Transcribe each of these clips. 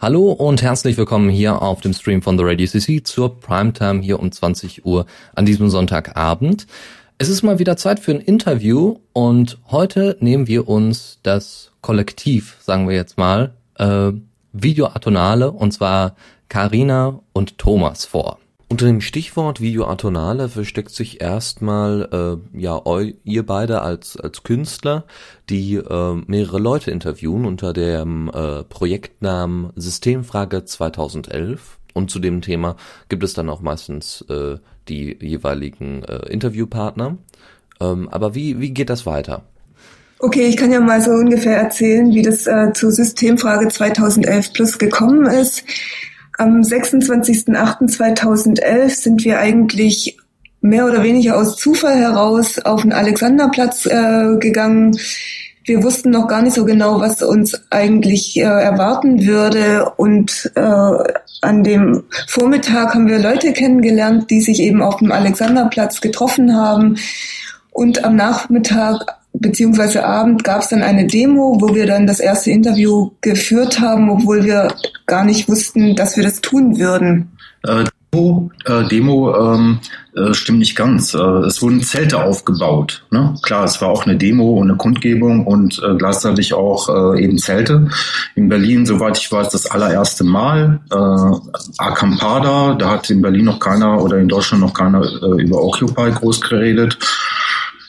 Hallo und herzlich willkommen hier auf dem Stream von The Radio CC zur Primetime hier um 20 Uhr an diesem Sonntagabend. Es ist mal wieder Zeit für ein Interview und heute nehmen wir uns das Kollektiv, sagen wir jetzt mal, äh, Video Atonale und zwar Karina und Thomas vor. Unter dem Stichwort Videoatonale versteckt sich erstmal äh, ja eu, ihr beide als als Künstler, die äh, mehrere Leute interviewen unter dem äh, Projektnamen Systemfrage 2011 und zu dem Thema gibt es dann auch meistens äh, die jeweiligen äh, Interviewpartner. Ähm, aber wie wie geht das weiter? Okay, ich kann ja mal so ungefähr erzählen, wie das äh, zur Systemfrage 2011 Plus gekommen ist. Am 26.08.2011 sind wir eigentlich mehr oder weniger aus Zufall heraus auf den Alexanderplatz äh, gegangen. Wir wussten noch gar nicht so genau, was uns eigentlich äh, erwarten würde. Und äh, an dem Vormittag haben wir Leute kennengelernt, die sich eben auf dem Alexanderplatz getroffen haben. Und am Nachmittag beziehungsweise Abend gab es dann eine Demo, wo wir dann das erste Interview geführt haben, obwohl wir gar nicht wussten, dass wir das tun würden. Äh, Demo, äh, Demo ähm, äh, stimmt nicht ganz. Äh, es wurden Zelte aufgebaut. Ne? Klar, es war auch eine Demo und eine Kundgebung und äh, gleichzeitig auch äh, eben Zelte. In Berlin, soweit ich weiß, das allererste Mal. Acampada, da hat in Berlin noch keiner oder in Deutschland noch keiner über Occupy groß geredet.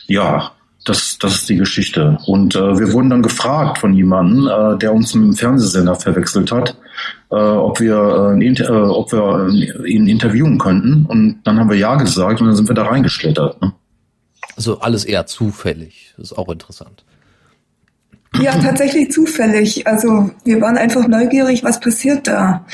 Ja, das, das ist die Geschichte. Und äh, wir wurden dann gefragt von jemandem, äh, der uns mit dem Fernsehsender verwechselt hat, äh, ob wir, äh, äh, ob wir ihn interviewen könnten. Und dann haben wir ja gesagt und dann sind wir da reingeschlittert. Ne? Also alles eher zufällig. Das ist auch interessant. Ja, tatsächlich zufällig. Also wir waren einfach neugierig, was passiert da.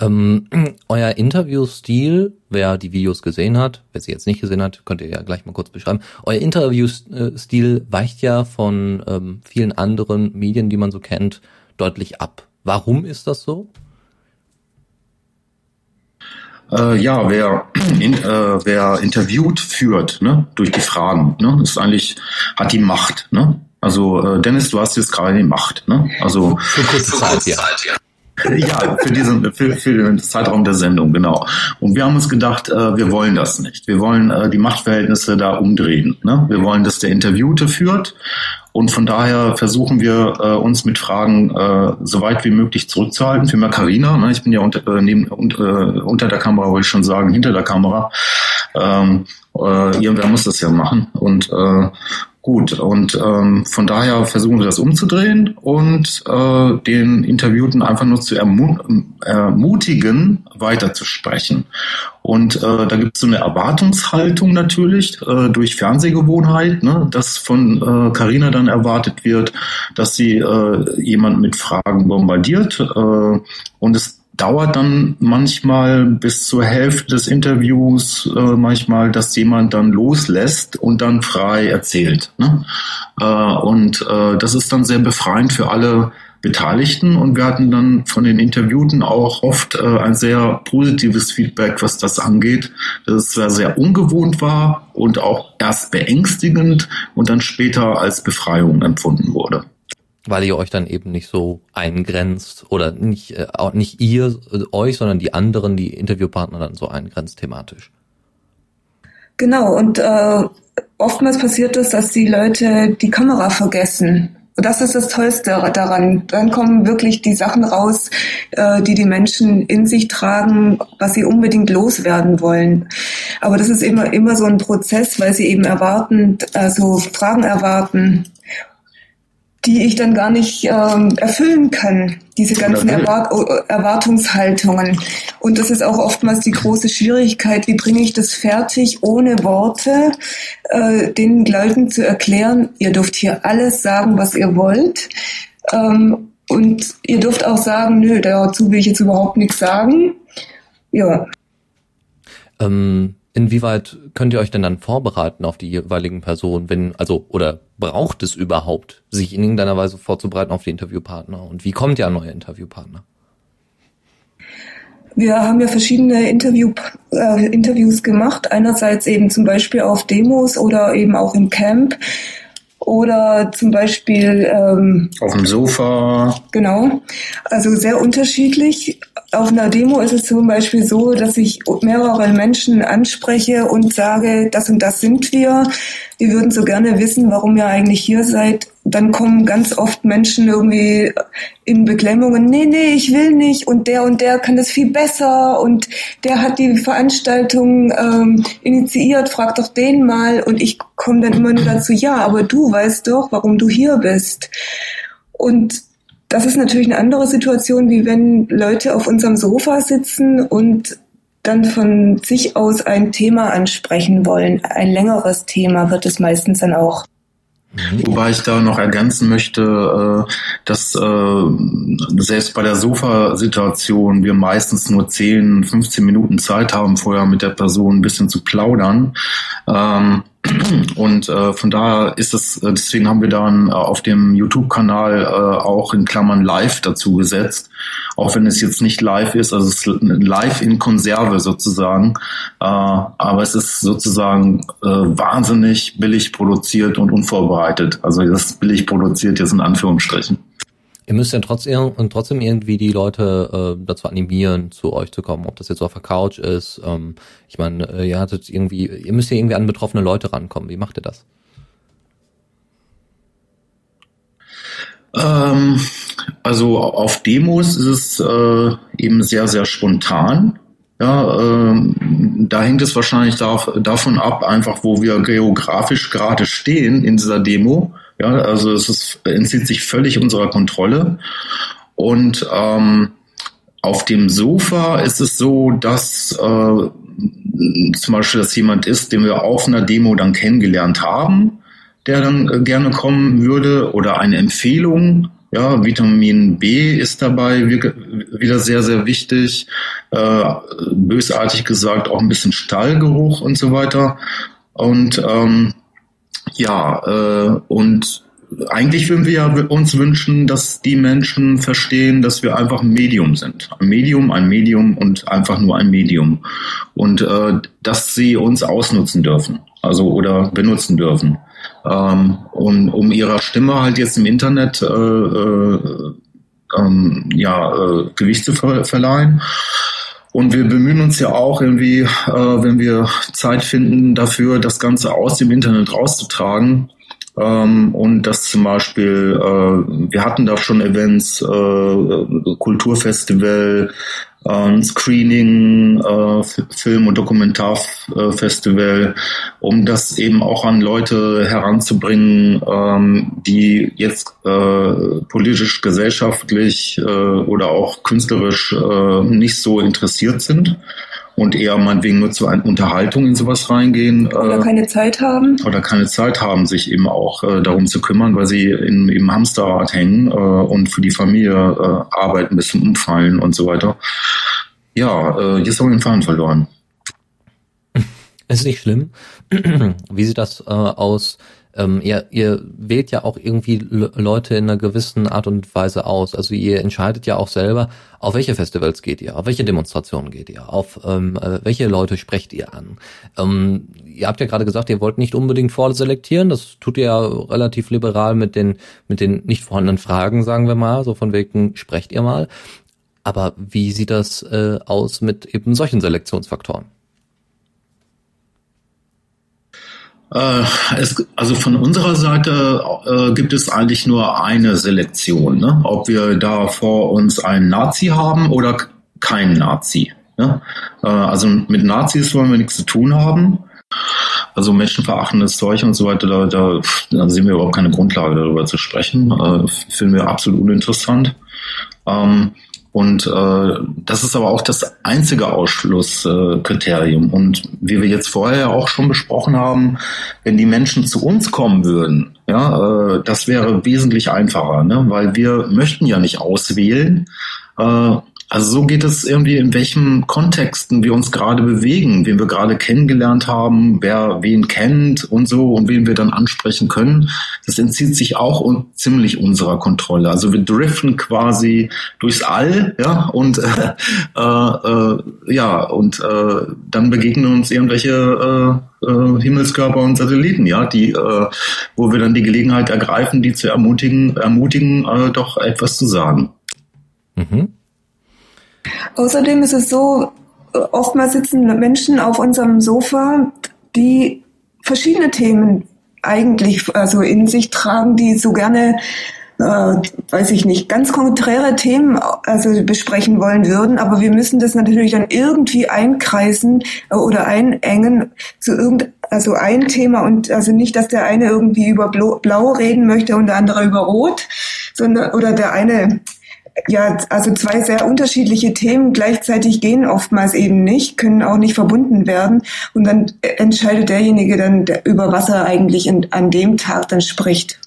Ähm, euer Interviewstil, wer die Videos gesehen hat, wer sie jetzt nicht gesehen hat, könnt ihr ja gleich mal kurz beschreiben. Euer Interviewstil weicht ja von ähm, vielen anderen Medien, die man so kennt, deutlich ab. Warum ist das so? Äh, ja, wer, in, äh, wer interviewt, führt ne, durch die Fragen. Ne, ist eigentlich hat die Macht. Ne? Also äh, Dennis, du hast jetzt gerade die Macht. Ne? Also für kurze Zeit, ja. Ja, für diesen, für, für den Zeitraum der Sendung, genau. Und wir haben uns gedacht, äh, wir wollen das nicht. Wir wollen äh, die Machtverhältnisse da umdrehen. Ne? Wir wollen, dass der Interviewte führt. Und von daher versuchen wir äh, uns mit Fragen äh, so weit wie möglich zurückzuhalten. Für Carina, ne? ich bin ja unter, äh, neben, und, äh, unter der Kamera, wollte ich schon sagen, hinter der Kamera. Ähm, äh, irgendwer muss das ja machen. Und äh, Gut, und ähm, von daher versuchen wir das umzudrehen und äh, den Interviewten einfach nur zu ermu ermutigen, weiterzusprechen. Und äh, da gibt es so eine Erwartungshaltung natürlich äh, durch Fernsehgewohnheit, ne, dass von Carina äh, dann erwartet wird, dass sie äh, jemand mit Fragen bombardiert äh, und es dauert dann manchmal bis zur Hälfte des Interviews äh, manchmal, dass jemand dann loslässt und dann frei erzählt. Ne? Äh, und äh, das ist dann sehr befreiend für alle Beteiligten und wir hatten dann von den Interviewten auch oft äh, ein sehr positives Feedback, was das angeht, dass es zwar sehr ungewohnt war und auch erst beängstigend und dann später als Befreiung empfunden wurde weil ihr euch dann eben nicht so eingrenzt oder nicht, äh, auch nicht ihr äh, euch, sondern die anderen, die Interviewpartner dann so eingrenzt thematisch. Genau, und äh, oftmals passiert es, dass die Leute die Kamera vergessen. Und das ist das Tollste daran. Dann kommen wirklich die Sachen raus, äh, die die Menschen in sich tragen, was sie unbedingt loswerden wollen. Aber das ist immer, immer so ein Prozess, weil sie eben erwarten, also Fragen erwarten die ich dann gar nicht ähm, erfüllen kann, diese ganzen Erwart Erwartungshaltungen. Und das ist auch oftmals die große Schwierigkeit, wie bringe ich das fertig, ohne Worte äh, den Leuten zu erklären, ihr dürft hier alles sagen, was ihr wollt. Ähm, und ihr dürft auch sagen, nö, dazu will ich jetzt überhaupt nichts sagen. Ja. Ähm Inwieweit könnt ihr euch denn dann vorbereiten auf die jeweiligen Personen, wenn, also, oder braucht es überhaupt, sich in irgendeiner Weise vorzubereiten auf die Interviewpartner? Und wie kommt ihr an neue Interviewpartner? Wir haben ja verschiedene Interview, äh, Interviews gemacht. Einerseits eben zum Beispiel auf Demos oder eben auch im Camp. Oder zum Beispiel ähm, auf dem Sofa. Genau, also sehr unterschiedlich. Auf einer Demo ist es zum Beispiel so, dass ich mehrere Menschen anspreche und sage, das und das sind wir. Wir würden so gerne wissen, warum ihr eigentlich hier seid. Dann kommen ganz oft Menschen irgendwie in Beklemmungen, nee, nee, ich will nicht und der und der kann das viel besser und der hat die Veranstaltung ähm, initiiert, frag doch den mal und ich komme dann immer nur dazu, ja, aber du weißt doch, warum du hier bist. Und das ist natürlich eine andere Situation, wie wenn Leute auf unserem Sofa sitzen und dann von sich aus ein Thema ansprechen wollen. Ein längeres Thema wird es meistens dann auch. Wobei ich da noch ergänzen möchte, äh, dass äh, selbst bei der Sofa-Situation wir meistens nur 10, 15 Minuten Zeit haben, vorher mit der Person ein bisschen zu plaudern. Und äh, von daher ist es, äh, deswegen haben wir dann äh, auf dem YouTube-Kanal äh, auch in Klammern live dazu gesetzt, auch wenn es jetzt nicht live ist, also es ist live in Konserve sozusagen, äh, aber es ist sozusagen äh, wahnsinnig billig produziert und unvorbereitet. Also das ist billig produziert jetzt in Anführungsstrichen. Ihr müsst ja trotzdem, trotzdem irgendwie die Leute äh, dazu animieren, zu euch zu kommen. Ob das jetzt auf der Couch ist. Ähm, ich meine, äh, ihr hattet irgendwie, ihr müsst ja irgendwie an betroffene Leute rankommen. Wie macht ihr das? Ähm, also auf Demos ist es äh, eben sehr, sehr spontan. Ja, ähm, da hängt es wahrscheinlich da, davon ab, einfach wo wir geografisch gerade stehen in dieser Demo. Ja, also es ist, entzieht sich völlig unserer Kontrolle. Und ähm, auf dem Sofa ist es so, dass äh, zum Beispiel das jemand ist, den wir auf einer Demo dann kennengelernt haben, der dann äh, gerne kommen würde oder eine Empfehlung. Ja, Vitamin B ist dabei wieder sehr, sehr wichtig. Äh, bösartig gesagt auch ein bisschen Stallgeruch und so weiter. Und ähm, ja, äh, und eigentlich würden wir uns wünschen, dass die Menschen verstehen, dass wir einfach ein Medium sind. Ein Medium, ein Medium und einfach nur ein Medium. Und äh, dass sie uns ausnutzen dürfen, also oder benutzen dürfen. Ähm, und um ihrer Stimme halt jetzt im Internet äh, äh, ähm, ja, äh, Gewicht zu ver verleihen. Und wir bemühen uns ja auch irgendwie, äh, wenn wir Zeit finden, dafür das Ganze aus dem Internet rauszutragen. Ähm, und das zum Beispiel, äh, wir hatten da schon Events, äh, Kulturfestival, ein Screening, äh, Film- und Dokumentarfestival, um das eben auch an Leute heranzubringen, ähm, die jetzt äh, politisch, gesellschaftlich äh, oder auch künstlerisch äh, nicht so interessiert sind und eher meinetwegen nur zur Unterhaltung in sowas reingehen. Oder äh, keine Zeit haben. Oder keine Zeit haben, sich eben auch äh, darum zu kümmern, weil sie in, im Hamsterrad hängen äh, und für die Familie äh, Arbeit ein bisschen umfallen und so weiter. Ja, äh, jetzt haben wir den Faden verloren. Ist nicht schlimm. Wie sieht das äh, aus? Ähm, ihr, ihr wählt ja auch irgendwie Leute in einer gewissen Art und Weise aus. Also ihr entscheidet ja auch selber, auf welche Festivals geht ihr, auf welche Demonstrationen geht ihr, auf ähm, äh, welche Leute sprecht ihr an. Ähm, ihr habt ja gerade gesagt, ihr wollt nicht unbedingt vorselektieren. Das tut ihr ja relativ liberal mit den, mit den nicht vorhandenen Fragen, sagen wir mal, so von wegen sprecht ihr mal. Aber wie sieht das äh, aus mit eben solchen Selektionsfaktoren? Äh, es, also von unserer Seite äh, gibt es eigentlich nur eine Selektion, ne? ob wir da vor uns einen Nazi haben oder keinen Nazi. Ne? Äh, also mit Nazis wollen wir nichts zu tun haben. Also menschenverachtendes Zeug und so weiter, da, da, da sehen wir überhaupt keine Grundlage darüber zu sprechen. Äh, finden wir absolut uninteressant. Ähm, und äh, das ist aber auch das einzige Ausschlusskriterium. und wie wir jetzt vorher auch schon besprochen haben, wenn die Menschen zu uns kommen würden, ja, äh, das wäre wesentlich einfacher, ne? weil wir möchten ja nicht auswählen. Äh, also so geht es irgendwie, in welchen Kontexten wir uns gerade bewegen, wen wir gerade kennengelernt haben, wer wen kennt und so und wen wir dann ansprechen können. Das entzieht sich auch un ziemlich unserer Kontrolle. Also wir driften quasi durchs All, ja, und äh, äh, ja, und äh, dann begegnen uns irgendwelche äh, Himmelskörper und Satelliten, ja, die, äh, wo wir dann die Gelegenheit ergreifen, die zu ermutigen, ermutigen, äh, doch etwas zu sagen. Mhm. Außerdem ist es so, oftmals sitzen Menschen auf unserem Sofa, die verschiedene Themen eigentlich also in sich tragen, die so gerne äh, weiß ich nicht, ganz konträre Themen also besprechen wollen würden, aber wir müssen das natürlich dann irgendwie einkreisen äh, oder einengen zu irgend also ein Thema und also nicht, dass der eine irgendwie über Blau reden möchte und der andere über Rot, sondern oder der eine ja, also zwei sehr unterschiedliche Themen gleichzeitig gehen oftmals eben nicht, können auch nicht verbunden werden. Und dann entscheidet derjenige dann, der, über was er eigentlich in, an dem Tag dann spricht.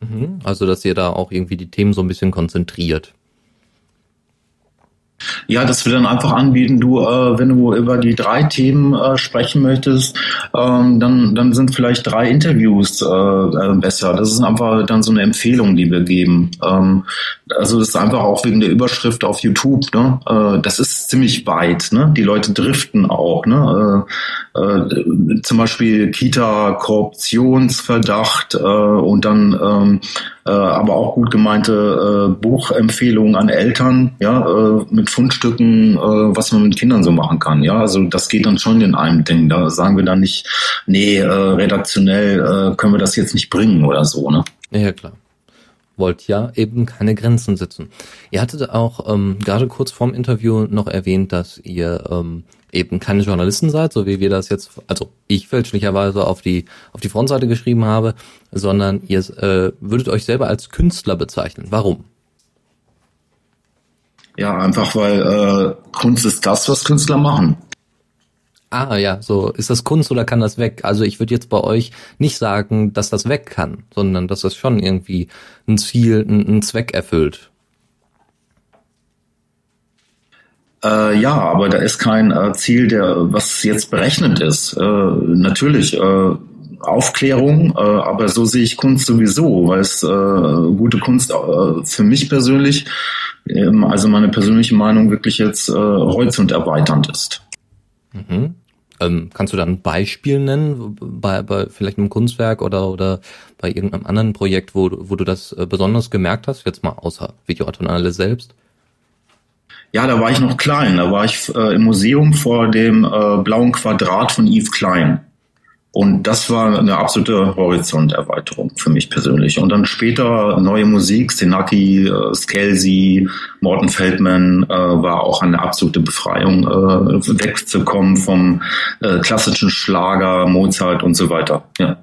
Mhm. Also, dass ihr da auch irgendwie die Themen so ein bisschen konzentriert. Ja, dass wir dann einfach anbieten, du, äh, wenn du über die drei Themen äh, sprechen möchtest, ähm, dann, dann sind vielleicht drei Interviews äh, äh, besser. Das ist einfach dann so eine Empfehlung, die wir geben. Ähm, also das ist einfach auch wegen der Überschrift auf YouTube. Ne? Äh, das ist ziemlich weit. Ne? Die Leute driften auch. Ne? Äh, zum Beispiel Kita-Korruptionsverdacht äh, und dann ähm, äh, aber auch gut gemeinte äh, Buchempfehlungen an Eltern, ja, äh, mit Fundstücken, äh, was man mit Kindern so machen kann. Ja, also das geht dann schon in einem Ding. Da sagen wir dann nicht, nee, äh, redaktionell äh, können wir das jetzt nicht bringen oder so, ne? Ja, klar wollt ja eben keine Grenzen setzen. Ihr hattet auch ähm, gerade kurz vorm Interview noch erwähnt, dass ihr ähm, eben keine Journalisten seid, so wie wir das jetzt, also ich fälschlicherweise auf die auf die Frontseite geschrieben habe, sondern ihr äh, würdet euch selber als Künstler bezeichnen. Warum? Ja, einfach weil äh, Kunst ist das, was Künstler machen. Ah ja, so ist das Kunst oder kann das weg? Also ich würde jetzt bei euch nicht sagen, dass das weg kann, sondern dass das schon irgendwie ein Ziel, einen Zweck erfüllt. Äh, ja, aber da ist kein äh, Ziel, der was jetzt berechnet ist. Äh, natürlich äh, Aufklärung, äh, aber so sehe ich Kunst sowieso, weil es äh, gute Kunst für mich persönlich, ähm, also meine persönliche Meinung, wirklich jetzt horizonterweiternd ist. Mhm. Ähm, kannst du da ein Beispiel nennen, bei, bei vielleicht einem Kunstwerk oder, oder bei irgendeinem anderen Projekt, wo, wo du das besonders gemerkt hast, jetzt mal außer Videoatonale selbst? Ja, da war ich noch klein. Da war ich äh, im Museum vor dem äh, blauen Quadrat von Yves Klein. Und das war eine absolute Horizonterweiterung für mich persönlich. Und dann später neue Musik, Senaki, äh, Skelsi, Morten Feldman, äh, war auch eine absolute Befreiung, äh, wegzukommen vom äh, klassischen Schlager, Mozart und so weiter. Ja.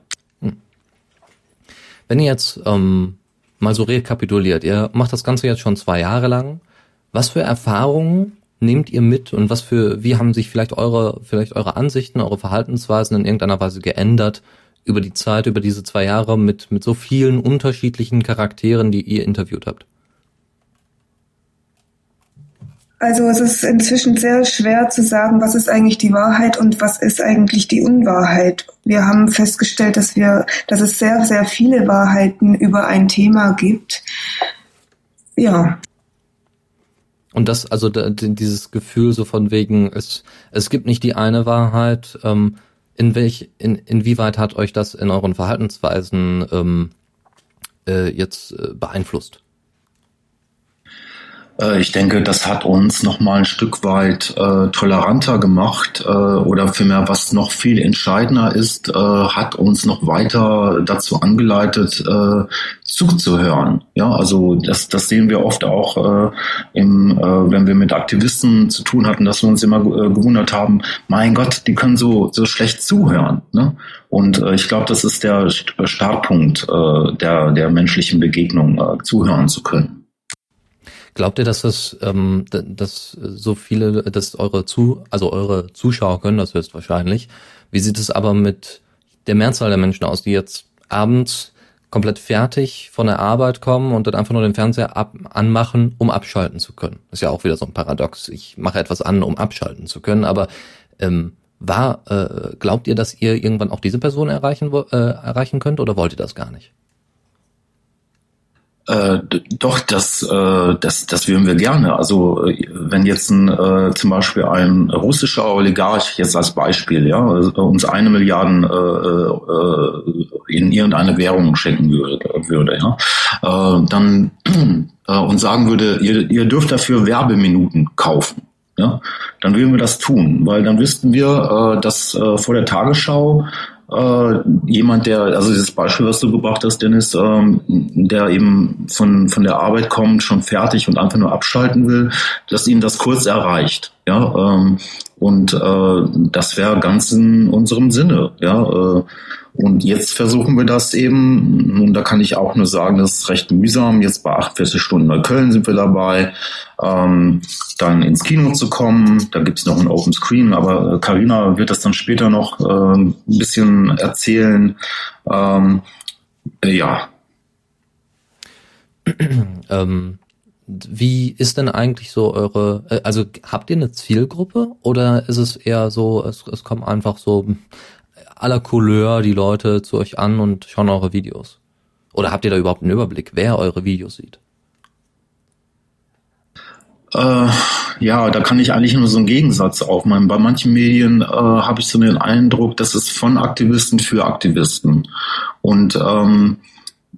Wenn ihr jetzt ähm, mal so rekapituliert, ihr macht das Ganze jetzt schon zwei Jahre lang. Was für Erfahrungen nehmt ihr mit und was für, wie haben sich vielleicht eure, vielleicht eure Ansichten, eure Verhaltensweisen in irgendeiner Weise geändert über die Zeit, über diese zwei Jahre mit, mit so vielen unterschiedlichen Charakteren, die ihr interviewt habt? Also es ist inzwischen sehr schwer zu sagen, was ist eigentlich die Wahrheit und was ist eigentlich die Unwahrheit. Wir haben festgestellt, dass wir, dass es sehr, sehr viele Wahrheiten über ein Thema gibt. Ja. Und das, also da, dieses Gefühl so von wegen, es, es gibt nicht die eine Wahrheit, ähm, in welch, in, inwieweit hat euch das in euren Verhaltensweisen ähm, äh, jetzt äh, beeinflusst? Äh, ich denke, das hat uns noch mal ein Stück weit äh, toleranter gemacht äh, oder vielmehr, was noch viel entscheidender ist, äh, hat uns noch weiter dazu angeleitet, äh, zuzuhören. Ja, also das, das sehen wir oft auch, äh, im, äh, wenn wir mit Aktivisten zu tun hatten, dass wir uns immer äh, gewundert haben, mein Gott, die können so, so schlecht zuhören. Ne? Und äh, ich glaube, das ist der Startpunkt äh, der, der menschlichen Begegnung, äh, zuhören zu können. Glaubt ihr, dass das, ähm, dass so viele, dass eure zu, also eure Zuschauer können das höchstwahrscheinlich. Wie sieht es aber mit der Mehrzahl der Menschen aus, die jetzt abends komplett fertig von der Arbeit kommen und dann einfach nur den Fernseher ab, anmachen, um abschalten zu können? ist ja auch wieder so ein Paradox. Ich mache etwas an, um abschalten zu können, aber ähm, war, äh, glaubt ihr, dass ihr irgendwann auch diese Person erreichen, äh, erreichen könnt oder wollt ihr das gar nicht? Äh, doch, das, äh, das, das würden wir gerne. Also äh, wenn jetzt ein, äh, zum Beispiel ein russischer Oligarch jetzt als Beispiel, ja, uns eine Milliarden äh, äh, in irgendeine Währung schenken würde, würde ja, äh, dann äh, und sagen würde, ihr, ihr dürft dafür Werbeminuten kaufen. Ja, dann würden wir das tun, weil dann wüssten wir, äh, dass äh, vor der Tagesschau äh, jemand, der, also dieses Beispiel, was du gebracht hast, Dennis, ähm, der eben von, von der Arbeit kommt, schon fertig und einfach nur abschalten will, dass ihn das kurz erreicht. Ja, ähm, und äh, das wäre ganz in unserem Sinne. Ja, äh, und jetzt versuchen wir das eben, und da kann ich auch nur sagen, das ist recht mühsam. Jetzt bei 48 Stunden Neukölln sind wir dabei, ähm, dann ins Kino zu kommen. Da gibt's noch ein Open Screen, aber Karina wird das dann später noch äh, ein bisschen erzählen. Ähm, äh, ja. ähm, wie ist denn eigentlich so eure, äh, also habt ihr eine Zielgruppe oder ist es eher so, es, es kommen einfach so aller Couleur die Leute zu euch an und schauen eure Videos? Oder habt ihr da überhaupt einen Überblick, wer eure Videos sieht? Äh, ja, da kann ich eigentlich nur so einen Gegensatz aufmachen. Bei manchen Medien äh, habe ich so den Eindruck, das ist von Aktivisten für Aktivisten. Und ähm,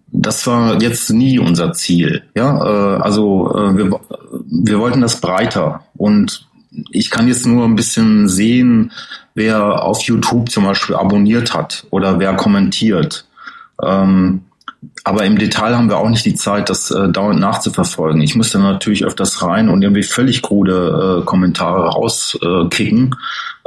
das war jetzt nie unser Ziel. Ja, äh, also äh, wir, wir wollten das breiter. Und ich kann jetzt nur ein bisschen sehen, wer auf YouTube zum Beispiel abonniert hat oder wer kommentiert. Ähm, aber im Detail haben wir auch nicht die Zeit, das äh, dauernd nachzuverfolgen. Ich musste natürlich öfters rein und irgendwie völlig krude äh, Kommentare rauskicken.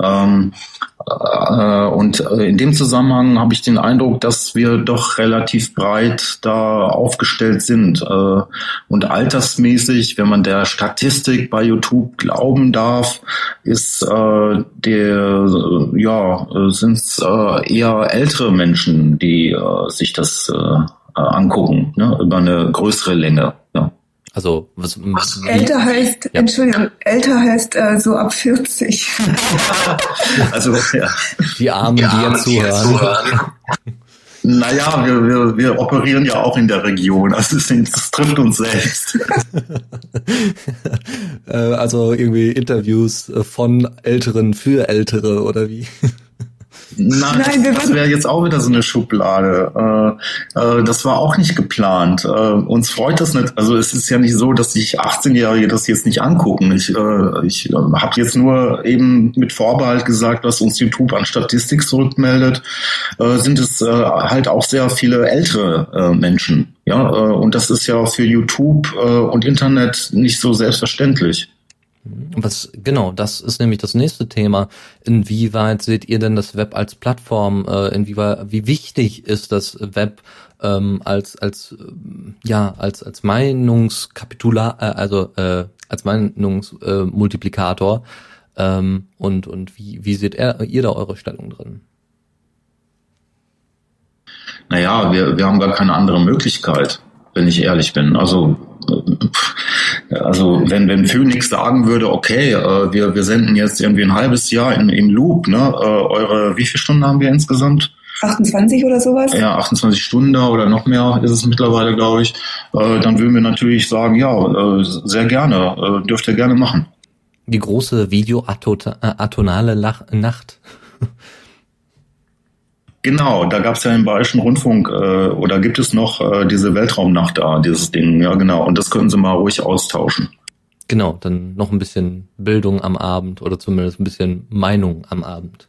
Ähm, äh, und äh, in dem Zusammenhang habe ich den Eindruck, dass wir doch relativ breit da aufgestellt sind. Äh, und altersmäßig, wenn man der Statistik bei YouTube glauben darf, ist der, ja, sind es eher ältere Menschen, die sich das angucken, ne, über eine größere Länge. Ja. Also was, was älter heißt, ja. Entschuldigung, älter heißt äh, so ab 40. also ja. die Armen, die, die jetzt zuhören. zuhören. Naja, wir, wir, wir operieren ja auch in der Region, also es, trifft uns selbst. Äh, also irgendwie Interviews von Älteren für Ältere oder wie? Nein, Nein das, das wäre jetzt auch wieder so eine Schublade. Äh, äh, das war auch nicht geplant. Äh, uns freut das nicht. Also es ist ja nicht so, dass sich 18-Jährige das jetzt nicht angucken. Ich, äh, ich äh, habe jetzt nur eben mit Vorbehalt gesagt, was uns YouTube an Statistik zurückmeldet, äh, sind es halt auch sehr viele ältere Menschen. Ja, und das ist ja für YouTube und Internet nicht so selbstverständlich. Was genau, das ist nämlich das nächste Thema. Inwieweit seht ihr denn das Web als Plattform? Äh, inwieweit, wie wichtig ist das Web ähm, als als äh, ja als als Meinungskapitular, äh, also äh, als Meinungsmultiplikator? Äh, ähm, und und wie wie seht ihr, ihr da eure Stellung drin? Naja, wir wir haben gar keine andere Möglichkeit, wenn ich ehrlich bin. Also also wenn, wenn Phoenix sagen würde, okay, äh, wir, wir senden jetzt irgendwie ein halbes Jahr in, im Loop, ne? Äh, eure, wie viele Stunden haben wir insgesamt? 28 oder sowas? Ja, 28 Stunden oder noch mehr ist es mittlerweile, glaube ich. Äh, dann würden wir natürlich sagen, ja, äh, sehr gerne, äh, dürft ihr gerne machen. Die große Videoatonale Nacht. Genau, da gab es ja im Bayerischen Rundfunk äh, oder gibt es noch äh, diese Weltraumnacht da, dieses Ding, ja genau. Und das können Sie mal ruhig austauschen. Genau, dann noch ein bisschen Bildung am Abend oder zumindest ein bisschen Meinung am Abend.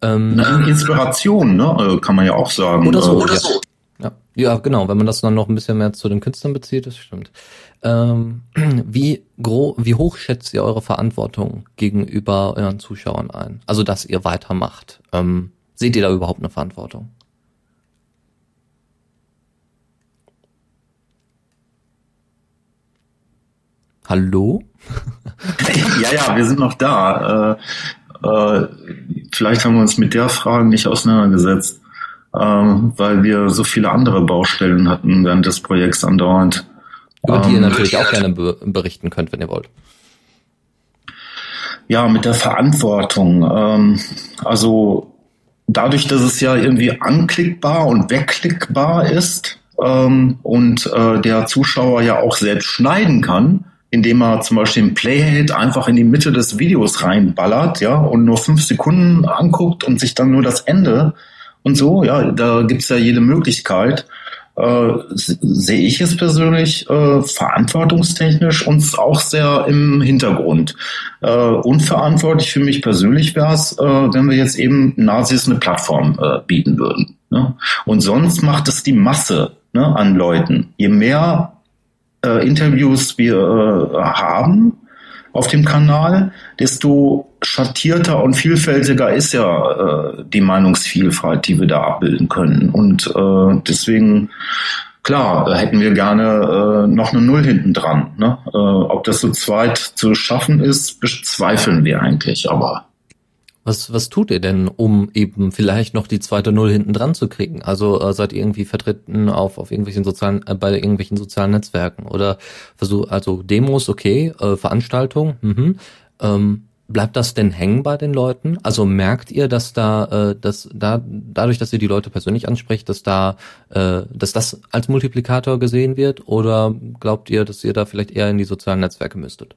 Ähm, Na, Inspiration, ne, äh, kann man ja auch sagen. Oder so, äh, oder so. Ja. ja, genau, wenn man das dann noch ein bisschen mehr zu den Künstlern bezieht, das stimmt. Ähm, wie, gro wie hoch schätzt ihr eure Verantwortung gegenüber euren Zuschauern ein? Also, dass ihr weitermacht. Ähm, Seht ihr da überhaupt eine Verantwortung? Hallo? ja, ja, wir sind noch da. Äh, äh, vielleicht haben wir uns mit der Frage nicht auseinandergesetzt, äh, weil wir so viele andere Baustellen hatten während des Projekts andauernd. Über die ihr ähm, natürlich auch gerne berichten könnt, wenn ihr wollt. Ja, mit der Verantwortung. Ähm, also dadurch, dass es ja irgendwie anklickbar und wegklickbar ist, ähm, und äh, der Zuschauer ja auch selbst schneiden kann, indem er zum Beispiel ein Playhead einfach in die Mitte des Videos reinballert, ja, und nur fünf Sekunden anguckt und sich dann nur das Ende und so, ja, da gibt's ja jede Möglichkeit. Äh, sehe ich es persönlich äh, verantwortungstechnisch uns auch sehr im Hintergrund. Äh, unverantwortlich für mich persönlich wäre es, äh, wenn wir jetzt eben Nazis eine Plattform äh, bieten würden. Ne? Und sonst macht es die Masse ne, an Leuten. Je mehr Interviews wir haben auf dem Kanal, desto schattierter und vielfältiger ist ja äh, die Meinungsvielfalt, die wir da abbilden können. Und äh, deswegen, klar, hätten wir gerne äh, noch eine Null hinten dran. Ne? Äh, ob das so zweit zu schaffen ist, bezweifeln wir eigentlich, aber was, was tut ihr denn, um eben vielleicht noch die zweite Null hinten dran zu kriegen? Also äh, seid ihr irgendwie vertreten auf, auf irgendwelchen sozialen, äh, bei irgendwelchen sozialen Netzwerken oder versucht, also Demos, okay, äh, Veranstaltungen, mhm. ähm, bleibt das denn hängen bei den Leuten? Also merkt ihr, dass da, äh, dass da dadurch, dass ihr die Leute persönlich ansprecht, dass da, äh, dass das als Multiplikator gesehen wird? Oder glaubt ihr, dass ihr da vielleicht eher in die sozialen Netzwerke müsstet?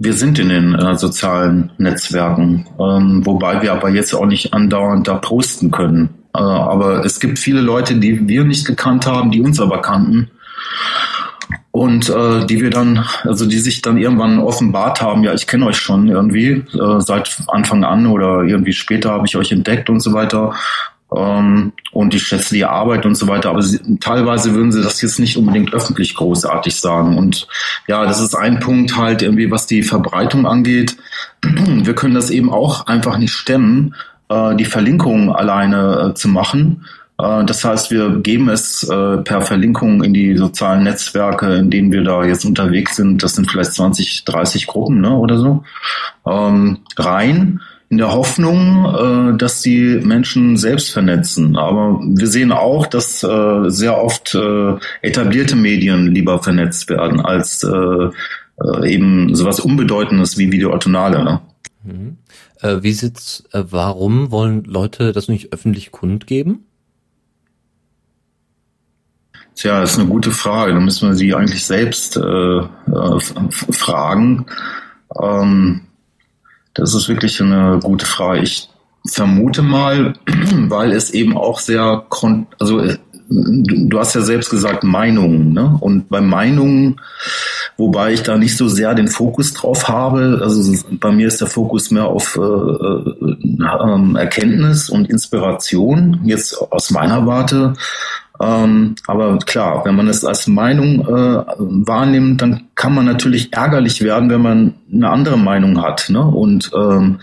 Wir sind in den äh, sozialen Netzwerken, ähm, wobei wir aber jetzt auch nicht andauernd da posten können. Äh, aber es gibt viele Leute, die wir nicht gekannt haben, die uns aber kannten und äh, die wir dann, also die sich dann irgendwann offenbart haben, ja, ich kenne euch schon irgendwie äh, seit Anfang an oder irgendwie später habe ich euch entdeckt und so weiter ähm, und ich schätze die Arbeit und so weiter, aber sie, teilweise würden sie das jetzt nicht unbedingt öffentlich großartig sagen. Und ja, das ist ein Punkt halt irgendwie, was die Verbreitung angeht. Wir können das eben auch einfach nicht stemmen, äh, die Verlinkung alleine äh, zu machen. Äh, das heißt, wir geben es äh, per Verlinkung in die sozialen Netzwerke, in denen wir da jetzt unterwegs sind, das sind vielleicht 20, 30 Gruppen ne, oder so, ähm, rein in der Hoffnung, äh, dass die Menschen selbst vernetzen. Aber wir sehen auch, dass äh, sehr oft äh, etablierte Medien lieber vernetzt werden als eben sowas Unbedeutendes wie Videoatonale. Ne? Mhm. Äh, wie sieht's, äh, warum wollen Leute das nicht öffentlich kundgeben? Tja, das ist eine gute Frage. Da müssen wir sie eigentlich selbst äh, fragen. Ähm, das ist wirklich eine gute Frage. Ich vermute mal, weil es eben auch sehr, also äh, du hast ja selbst gesagt Meinungen, ne? Und bei Meinungen, wobei ich da nicht so sehr den Fokus drauf habe, also bei mir ist der Fokus mehr auf äh, äh, Erkenntnis und Inspiration, jetzt aus meiner Warte. Ähm, aber klar, wenn man es als Meinung äh, wahrnimmt, dann kann man natürlich ärgerlich werden, wenn man eine andere Meinung hat. Ne? Und ähm,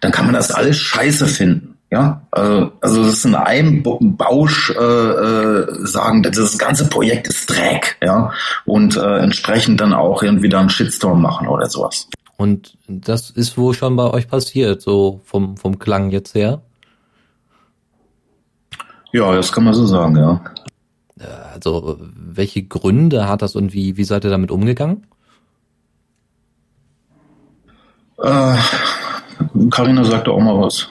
dann kann man das alles scheiße finden. Ja, äh, also das ist in einem Bausch äh, äh, sagen, das ganze Projekt ist Dreck, ja, und äh, entsprechend dann auch irgendwie da einen Shitstorm machen oder sowas. Und das ist wohl schon bei euch passiert, so vom, vom Klang jetzt her? Ja, das kann man so sagen, ja. Äh, also, welche Gründe hat das und wie, wie seid ihr damit umgegangen? Äh, Carina sagte auch mal was.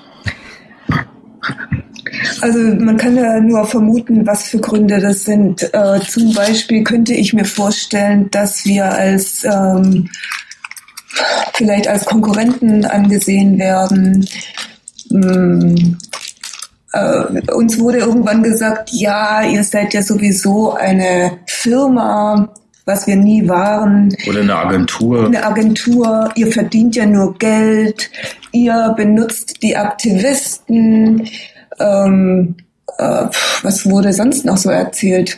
Also man kann ja nur vermuten, was für Gründe das sind. Äh, zum Beispiel könnte ich mir vorstellen, dass wir als ähm, vielleicht als Konkurrenten angesehen werden. Ähm, äh, uns wurde irgendwann gesagt, ja, ihr seid ja sowieso eine Firma, was wir nie waren. Oder eine Agentur. Eine Agentur, ihr verdient ja nur Geld, ihr benutzt die Aktivisten. Ähm, äh, was wurde sonst noch so erzählt?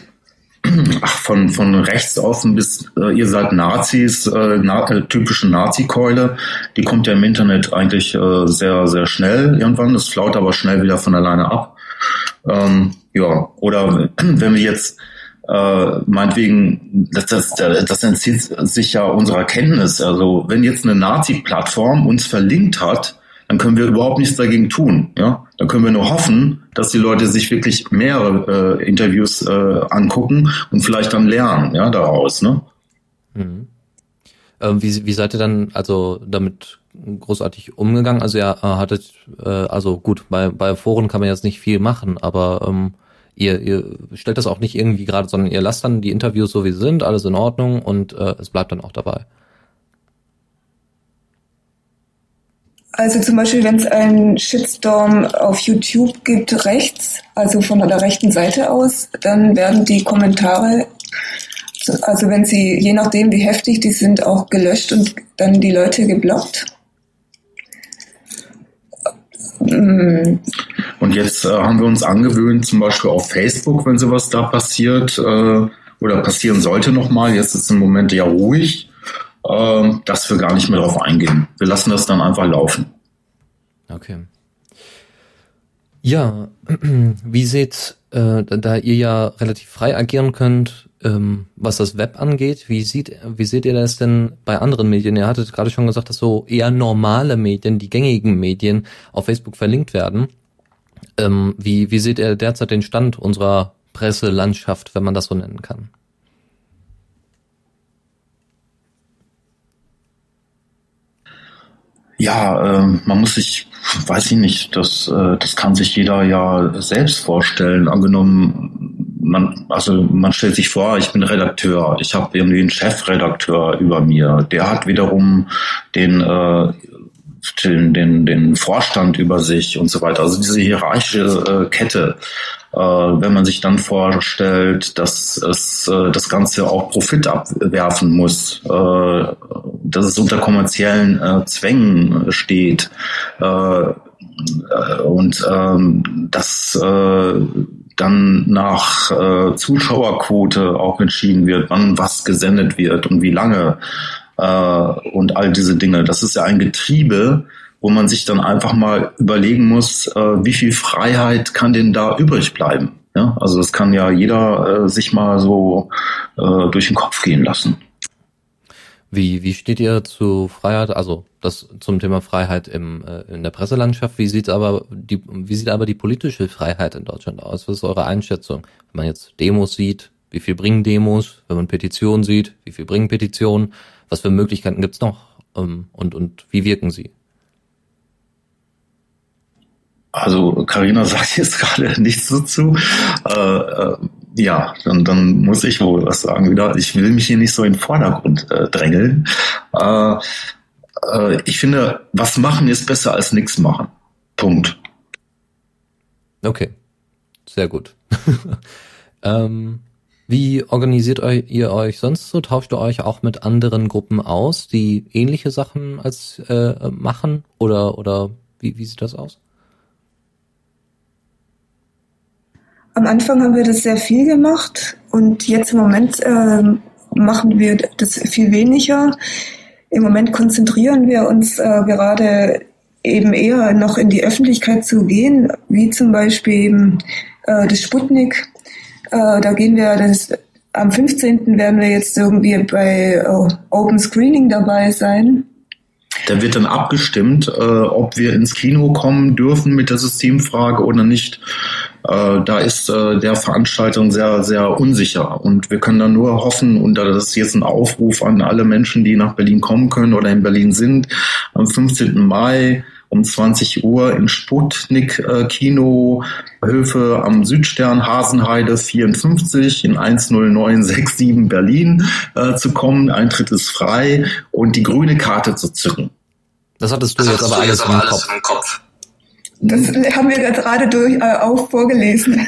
Ach, von, von rechts außen bis äh, ihr seid Nazis, äh, na, äh, typische Nazi-Keule, die kommt ja im Internet eigentlich äh, sehr, sehr schnell irgendwann. Das flaut aber schnell wieder von alleine ab. Ähm, ja, oder wenn wir jetzt äh, meinetwegen, das, das, das entzieht sich ja unserer Kenntnis. Also wenn jetzt eine Nazi-Plattform uns verlinkt hat, dann können wir überhaupt nichts dagegen tun. Ja, dann können wir nur hoffen, dass die Leute sich wirklich mehrere äh, Interviews äh, angucken und vielleicht dann lernen, ja, daraus. Ne? Mhm. Ähm, wie, wie seid ihr dann also damit großartig umgegangen? Also ihr äh, hattet, äh, also gut, bei, bei Foren kann man jetzt nicht viel machen, aber ähm, ihr, ihr stellt das auch nicht irgendwie gerade, sondern ihr lasst dann die Interviews so wie sie sind, alles in Ordnung und äh, es bleibt dann auch dabei. Also zum Beispiel, wenn es einen Shitstorm auf YouTube gibt, rechts, also von der rechten Seite aus, dann werden die Kommentare, also wenn sie, je nachdem wie heftig die sind, auch gelöscht und dann die Leute geblockt. Mm. Und jetzt äh, haben wir uns angewöhnt, zum Beispiel auf Facebook, wenn sowas da passiert äh, oder passieren sollte nochmal, jetzt ist im Moment ja ruhig, äh, dass wir gar nicht mehr darauf eingehen. Wir lassen das dann einfach laufen. Okay. Ja, wie seht, äh, da ihr ja relativ frei agieren könnt, ähm, was das Web angeht, wie sieht, wie seht ihr das denn bei anderen Medien? Ihr hattet gerade schon gesagt, dass so eher normale Medien, die gängigen Medien auf Facebook verlinkt werden. Ähm, wie, wie seht ihr derzeit den Stand unserer Presselandschaft, wenn man das so nennen kann? Ja, äh, man muss sich, weiß ich nicht, das, äh, das kann sich jeder ja selbst vorstellen. Angenommen, man, also man stellt sich vor, ich bin Redakteur, ich habe irgendwie einen Chefredakteur über mir, der hat wiederum den, äh, den, den, den Vorstand über sich und so weiter. Also diese hierarchische äh, Kette. Äh, wenn man sich dann vorstellt, dass es äh, das Ganze auch Profit abwerfen muss, äh, dass es unter kommerziellen äh, Zwängen steht äh, und ähm, dass äh, dann nach äh, Zuschauerquote auch entschieden wird, wann was gesendet wird und wie lange äh, und all diese Dinge. Das ist ja ein Getriebe, wo man sich dann einfach mal überlegen muss, äh, wie viel Freiheit kann denn da übrig bleiben? Ja, also das kann ja jeder äh, sich mal so äh, durch den Kopf gehen lassen. Wie, wie steht ihr zu Freiheit, also das zum Thema Freiheit im, äh, in der Presselandschaft? Wie sieht aber die, wie sieht aber die politische Freiheit in Deutschland aus? Was ist eure Einschätzung? Wenn man jetzt Demos sieht, wie viel bringen Demos? Wenn man Petitionen sieht, wie viel bringen Petitionen? Was für Möglichkeiten gibt's noch? Ähm, und, und wie wirken sie? Also Karina sagt jetzt gerade nichts dazu. Äh, äh, ja, dann, dann muss ich wohl was sagen wieder. Ich will mich hier nicht so in den Vordergrund äh, drängeln. Äh, äh, ich finde, was machen ist besser als nichts machen. Punkt. Okay, sehr gut. ähm, wie organisiert ihr euch sonst so? Tauscht ihr euch auch mit anderen Gruppen aus, die ähnliche Sachen als äh, machen? Oder oder wie, wie sieht das aus? Am Anfang haben wir das sehr viel gemacht und jetzt im Moment äh, machen wir das viel weniger. Im Moment konzentrieren wir uns äh, gerade eben eher noch in die Öffentlichkeit zu gehen, wie zum Beispiel eben äh, das Sputnik. Äh, da gehen wir das, am 15. werden wir jetzt irgendwie bei äh, Open Screening dabei sein. Da wird dann abgestimmt, äh, ob wir ins Kino kommen dürfen mit der Systemfrage oder nicht. Äh, da ist äh, der Veranstaltung sehr, sehr unsicher. Und wir können dann nur hoffen, und das ist jetzt ein Aufruf an alle Menschen, die nach Berlin kommen können oder in Berlin sind, am 15. Mai um 20 Uhr in Sputnik äh, Kino Höfe am Südstern Hasenheide 54 in 10967 Berlin äh, zu kommen. Eintritt ist frei und die grüne Karte zu zücken. Das hattest du das jetzt aber alles, jetzt im, Kopf. im Kopf. Das haben wir gerade durch äh, auch vorgelesen.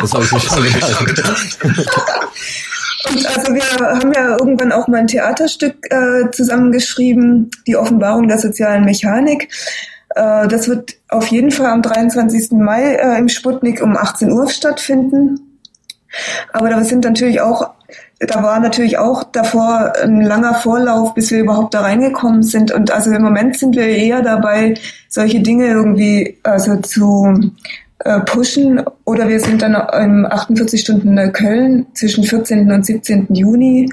das habe ich mir schon gedacht. Und also wir haben ja irgendwann auch mal ein Theaterstück äh, zusammengeschrieben, die Offenbarung der sozialen Mechanik. Äh, das wird auf jeden Fall am 23. Mai äh, im Sputnik um 18 Uhr stattfinden. Aber da sind natürlich auch da war natürlich auch davor ein langer Vorlauf, bis wir überhaupt da reingekommen sind. Und also im Moment sind wir eher dabei, solche Dinge irgendwie also zu pushen. Oder wir sind dann im 48 Stunden Köln zwischen 14. und 17. Juni.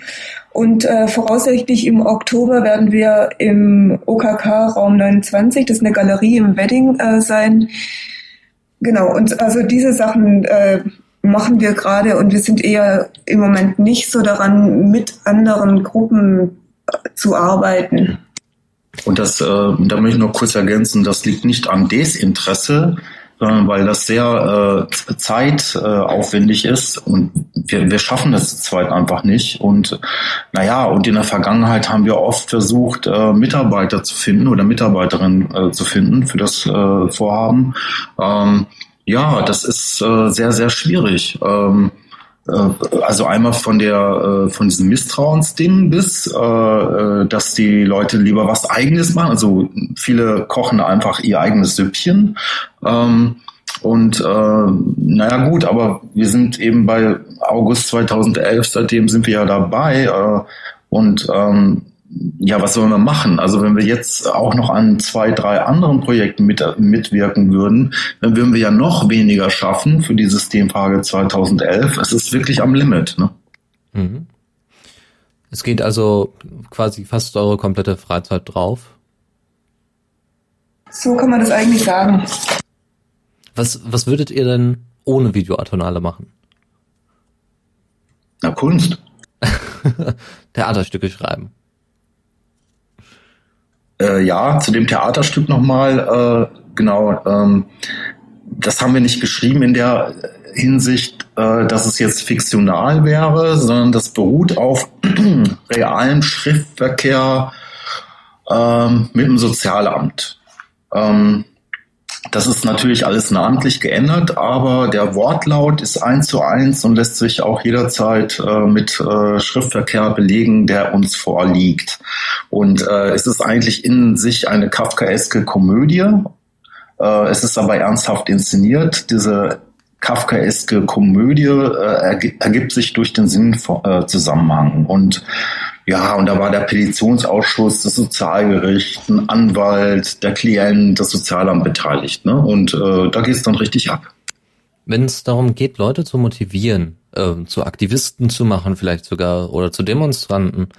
Und äh, voraussichtlich im Oktober werden wir im OKK Raum 29, das ist eine Galerie im Wedding äh, sein. Genau, und also diese Sachen äh, machen wir gerade und wir sind eher im Moment nicht so daran, mit anderen Gruppen äh, zu arbeiten. Und das, äh, da möchte ich noch kurz ergänzen, das liegt nicht am Desinteresse, sondern weil das sehr äh, zeitaufwendig äh, ist und wir, wir schaffen das zweit einfach nicht. Und naja, und in der Vergangenheit haben wir oft versucht, äh, Mitarbeiter zu finden oder Mitarbeiterinnen äh, zu finden für das äh, Vorhaben. Ähm, ja, das ist äh, sehr, sehr schwierig. Ähm, äh, also einmal von der äh, von diesem Misstrauensding bis, äh, dass die Leute lieber was Eigenes machen. Also viele kochen einfach ihr eigenes Süppchen. Ähm, und äh, naja gut, aber wir sind eben bei August 2011, seitdem sind wir ja dabei. Äh, und ähm, ja, was sollen wir machen? Also wenn wir jetzt auch noch an zwei, drei anderen Projekten mit, mitwirken würden, dann würden wir ja noch weniger schaffen für die Systemfrage 2011. Es ist wirklich am Limit. Ne? Mhm. Es geht also quasi fast eure komplette Freizeit drauf. So kann man das eigentlich sagen. Was, was würdet ihr denn ohne Videoatonale machen? Na, Kunst. Theaterstücke schreiben. Äh, ja, zu dem Theaterstück nochmal, äh, genau, ähm, das haben wir nicht geschrieben in der Hinsicht, äh, dass es jetzt fiktional wäre, sondern das beruht auf realem Schriftverkehr ähm, mit dem Sozialamt. Ähm, das ist natürlich alles namentlich geändert, aber der Wortlaut ist eins zu eins und lässt sich auch jederzeit äh, mit äh, Schriftverkehr belegen, der uns vorliegt. Und äh, es ist eigentlich in sich eine kafkaeske Komödie. Äh, es ist aber ernsthaft inszeniert. Diese kafkaeske Komödie äh, ergibt sich durch den Sinnzusammenhang. Und ja, und da war der Petitionsausschuss, das Sozialgericht, ein Anwalt, der Klient, das Sozialamt beteiligt. Ne? Und äh, da geht es dann richtig ab. Wenn es darum geht, Leute zu motivieren, äh, zu Aktivisten zu machen, vielleicht sogar oder zu Demonstranten,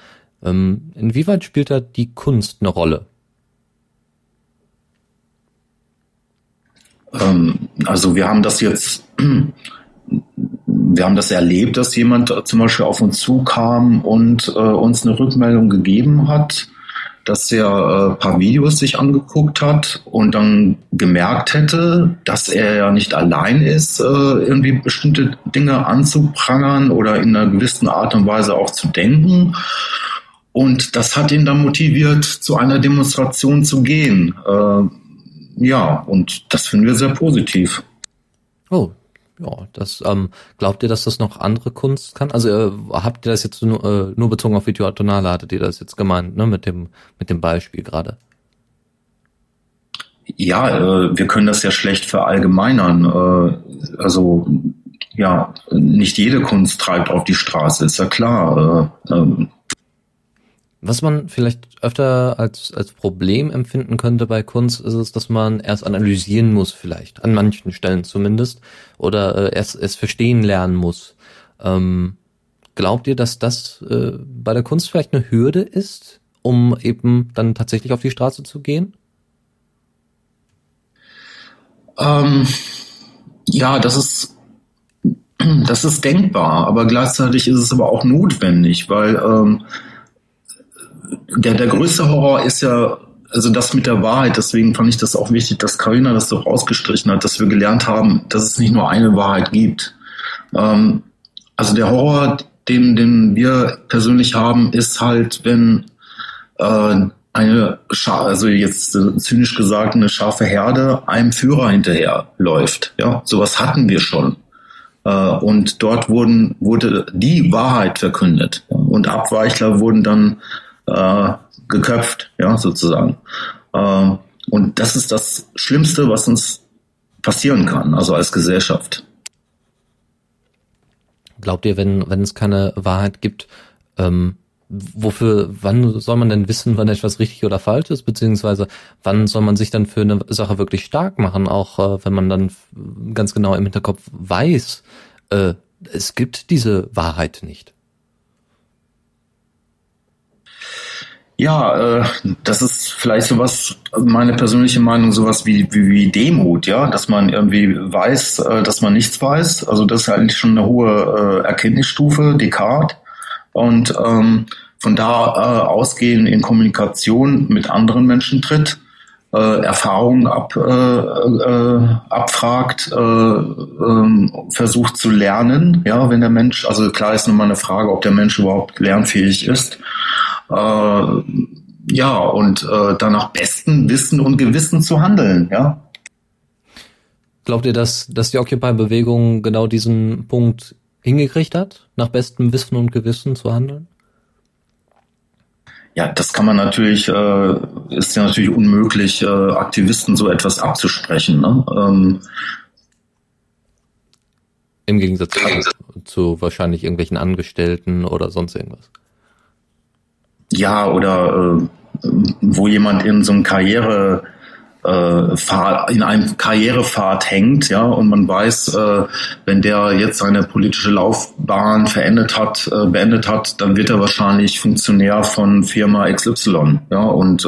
ähm, inwieweit spielt da die Kunst eine Rolle? Ähm, also wir haben das jetzt wir haben das erlebt, dass jemand zum Beispiel auf uns zukam und äh, uns eine Rückmeldung gegeben hat, dass er äh, paar Videos sich angeguckt hat und dann gemerkt hätte, dass er ja nicht allein ist, äh, irgendwie bestimmte Dinge anzuprangern oder in einer gewissen Art und Weise auch zu denken. Und das hat ihn dann motiviert, zu einer Demonstration zu gehen. Äh, ja, und das finden wir sehr positiv. Oh, ja, das ähm, glaubt ihr, dass das noch andere Kunst kann? Also äh, habt ihr das jetzt nur, äh, nur bezogen auf Videoatonale, hattet ihr das jetzt gemeint, ne, mit dem mit dem Beispiel gerade? Ja, äh, wir können das ja schlecht verallgemeinern. Äh, also ja, nicht jede Kunst treibt auf die Straße, ist ja klar. Äh, ähm, was man vielleicht öfter als, als Problem empfinden könnte bei Kunst, ist es, dass man erst analysieren muss, vielleicht, an manchen Stellen zumindest, oder äh, erst es verstehen lernen muss. Ähm, glaubt ihr, dass das äh, bei der Kunst vielleicht eine Hürde ist, um eben dann tatsächlich auf die Straße zu gehen? Ähm, ja, das ist das ist denkbar, aber gleichzeitig ist es aber auch notwendig, weil ähm, der, der größte Horror ist ja, also das mit der Wahrheit, deswegen fand ich das auch wichtig, dass Karina das so rausgestrichen hat, dass wir gelernt haben, dass es nicht nur eine Wahrheit gibt. Ähm, also der Horror, den, den wir persönlich haben, ist halt, wenn äh, eine, Scha also jetzt äh, zynisch gesagt, eine scharfe Herde einem Führer hinterher läuft. Ja, sowas hatten wir schon. Äh, und dort wurden, wurde die Wahrheit verkündet. Und Abweichler wurden dann äh, geköpft, ja, sozusagen. Äh, und das ist das Schlimmste, was uns passieren kann, also als Gesellschaft. Glaubt ihr, wenn, wenn es keine Wahrheit gibt, ähm, wofür, wann soll man denn wissen, wann etwas richtig oder falsch ist, beziehungsweise wann soll man sich dann für eine Sache wirklich stark machen, auch äh, wenn man dann ganz genau im Hinterkopf weiß, äh, es gibt diese Wahrheit nicht. Ja, äh, das ist vielleicht sowas, meine persönliche Meinung, sowas wie, wie, wie Demut, ja, dass man irgendwie weiß, äh, dass man nichts weiß. Also das ist eigentlich schon eine hohe äh, Erkenntnisstufe, Descartes. Und ähm, von da äh, ausgehend in Kommunikation mit anderen Menschen tritt. Äh, Erfahrungen ab, äh, äh, abfragt, äh, äh, versucht zu lernen. Ja, wenn der Mensch, also klar ist nur mal eine Frage, ob der Mensch überhaupt lernfähig ist. Äh, ja, und äh, dann nach bestem Wissen und Gewissen zu handeln. Ja. Glaubt ihr, dass, dass die Occupy-Bewegung genau diesen Punkt hingekriegt hat, nach bestem Wissen und Gewissen zu handeln? Ja, das kann man natürlich, äh, ist ja natürlich unmöglich, äh, Aktivisten so etwas abzusprechen. Ne? Ähm, Im Gegensatz zu, zu wahrscheinlich irgendwelchen Angestellten oder sonst irgendwas. Ja, oder äh, wo jemand in so einem Karriere äh, in einem Karrierepfad hängt, ja, und man weiß, äh, wenn der jetzt seine politische Laufbahn verendet hat, äh, beendet hat, dann wird er wahrscheinlich Funktionär von Firma XY, ja, und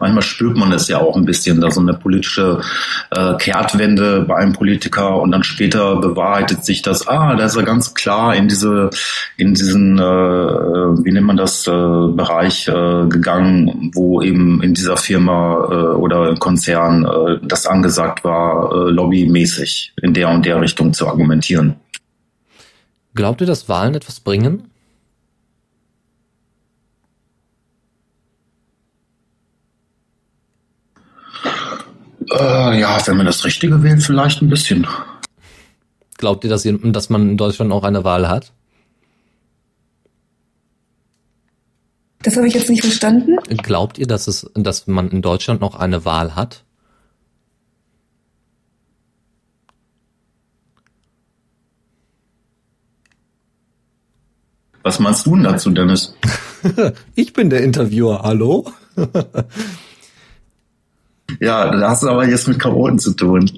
manchmal spürt man es ja auch ein bisschen, da so eine politische Kehrtwende bei einem Politiker und dann später bewahrheitet sich das, ah, da ist er ganz klar in diese, in diesen, wie nennt man das, Bereich gegangen, wo eben in dieser Firma oder Konzern Konzern äh, das angesagt war, äh, lobbymäßig in der und der Richtung zu argumentieren. Glaubt ihr, dass Wahlen etwas bringen? Äh, ja, wenn man das Richtige wählt, vielleicht ein bisschen. Glaubt ihr, dass, ihr, dass man in Deutschland auch eine Wahl hat? Das habe ich jetzt nicht verstanden. Glaubt ihr, dass es, dass man in Deutschland noch eine Wahl hat? Was meinst du denn dazu, Dennis? ich bin der Interviewer, hallo? ja, da hast du aber jetzt mit Chaoten zu tun.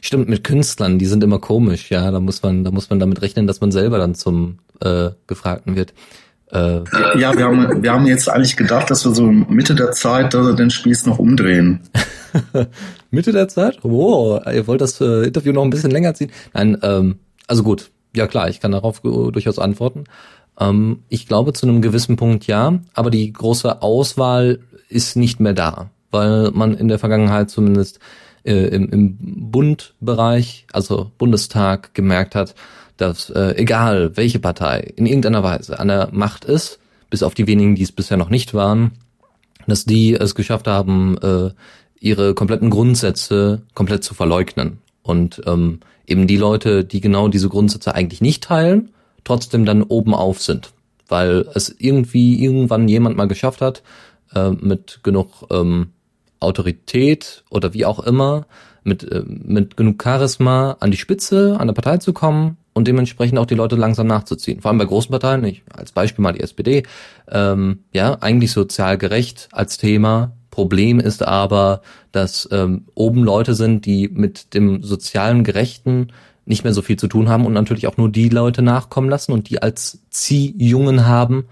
Stimmt, mit Künstlern, die sind immer komisch, ja. Da muss man, da muss man damit rechnen, dass man selber dann zum äh, Gefragten wird. Äh, ja, wir haben, wir haben jetzt eigentlich gedacht, dass wir so Mitte der Zeit dass wir den Spieß noch umdrehen. Mitte der Zeit? Oh, ihr wollt das äh, Interview noch ein bisschen länger ziehen? Nein, ähm, also gut. Ja klar, ich kann darauf durchaus antworten. Ähm, ich glaube zu einem gewissen Punkt ja, aber die große Auswahl ist nicht mehr da, weil man in der Vergangenheit zumindest äh, im, im Bundbereich, also Bundestag, gemerkt hat, dass äh, egal welche Partei in irgendeiner Weise an der Macht ist, bis auf die wenigen, die es bisher noch nicht waren, dass die es geschafft haben, äh, ihre kompletten Grundsätze komplett zu verleugnen. Und ähm, eben die Leute, die genau diese Grundsätze eigentlich nicht teilen, trotzdem dann oben auf sind. Weil es irgendwie irgendwann jemand mal geschafft hat, äh, mit genug ähm, Autorität oder wie auch immer, mit, äh, mit genug Charisma an die Spitze, an der Partei zu kommen und dementsprechend auch die Leute langsam nachzuziehen. Vor allem bei großen Parteien, ich, als Beispiel mal die SPD, ähm, ja, eigentlich sozial gerecht als Thema. Problem ist aber, dass ähm, oben Leute sind, die mit dem sozialen Gerechten nicht mehr so viel zu tun haben und natürlich auch nur die Leute nachkommen lassen und die als Ziehjungen haben,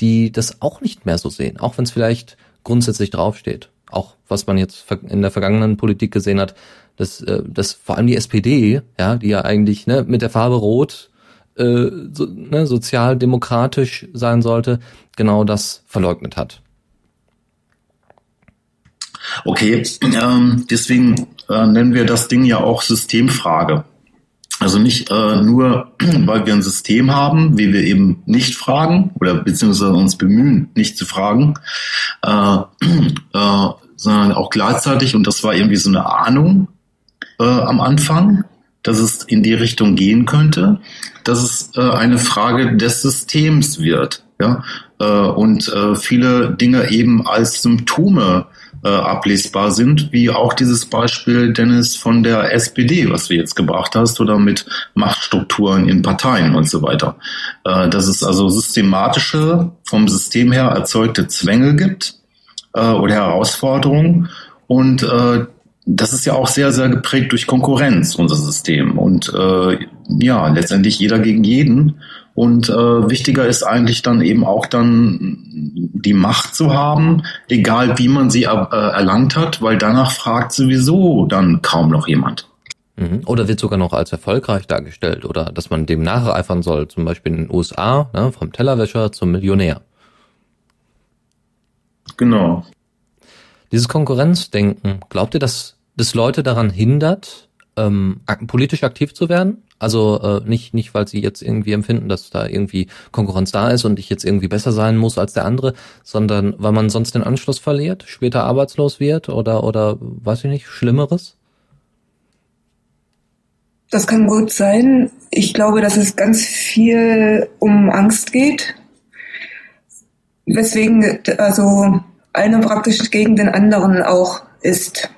die das auch nicht mehr so sehen, auch wenn es vielleicht grundsätzlich draufsteht. Auch was man jetzt in der vergangenen Politik gesehen hat, dass, äh, dass vor allem die SPD, ja, die ja eigentlich ne, mit der Farbe Rot äh, so, ne, sozialdemokratisch sein sollte, genau das verleugnet hat. Okay, ähm, deswegen äh, nennen wir das Ding ja auch Systemfrage. Also nicht äh, nur, weil wir ein System haben, wie wir eben nicht fragen oder beziehungsweise uns bemühen, nicht zu fragen, äh, äh, sondern auch gleichzeitig, und das war irgendwie so eine Ahnung, äh, am Anfang, dass es in die Richtung gehen könnte, dass es äh, eine Frage des Systems wird. Ja? Äh, und äh, viele Dinge eben als Symptome äh, ablesbar sind, wie auch dieses Beispiel, Dennis, von der SPD, was du jetzt gebracht hast, oder mit Machtstrukturen in Parteien und so weiter. Äh, dass es also systematische, vom System her erzeugte Zwänge gibt oder Herausforderungen und das ist ja auch sehr, sehr geprägt durch Konkurrenz, unser System. Und äh, ja, letztendlich jeder gegen jeden. Und äh, wichtiger ist eigentlich dann eben auch dann die Macht zu haben, egal wie man sie äh, erlangt hat, weil danach fragt sowieso dann kaum noch jemand. Mhm. Oder wird sogar noch als erfolgreich dargestellt oder dass man dem nacheifern soll, zum Beispiel in den USA, ne, vom Tellerwäscher zum Millionär. Genau. Dieses Konkurrenzdenken, glaubt ihr, dass das Leute daran hindert, ähm, politisch aktiv zu werden? Also äh, nicht, nicht, weil sie jetzt irgendwie empfinden, dass da irgendwie Konkurrenz da ist und ich jetzt irgendwie besser sein muss als der andere, sondern weil man sonst den Anschluss verliert, später arbeitslos wird oder, oder weiß ich nicht, Schlimmeres? Das kann gut sein. Ich glaube, dass es ganz viel um Angst geht. Weswegen also einer praktisch gegen den anderen auch ist.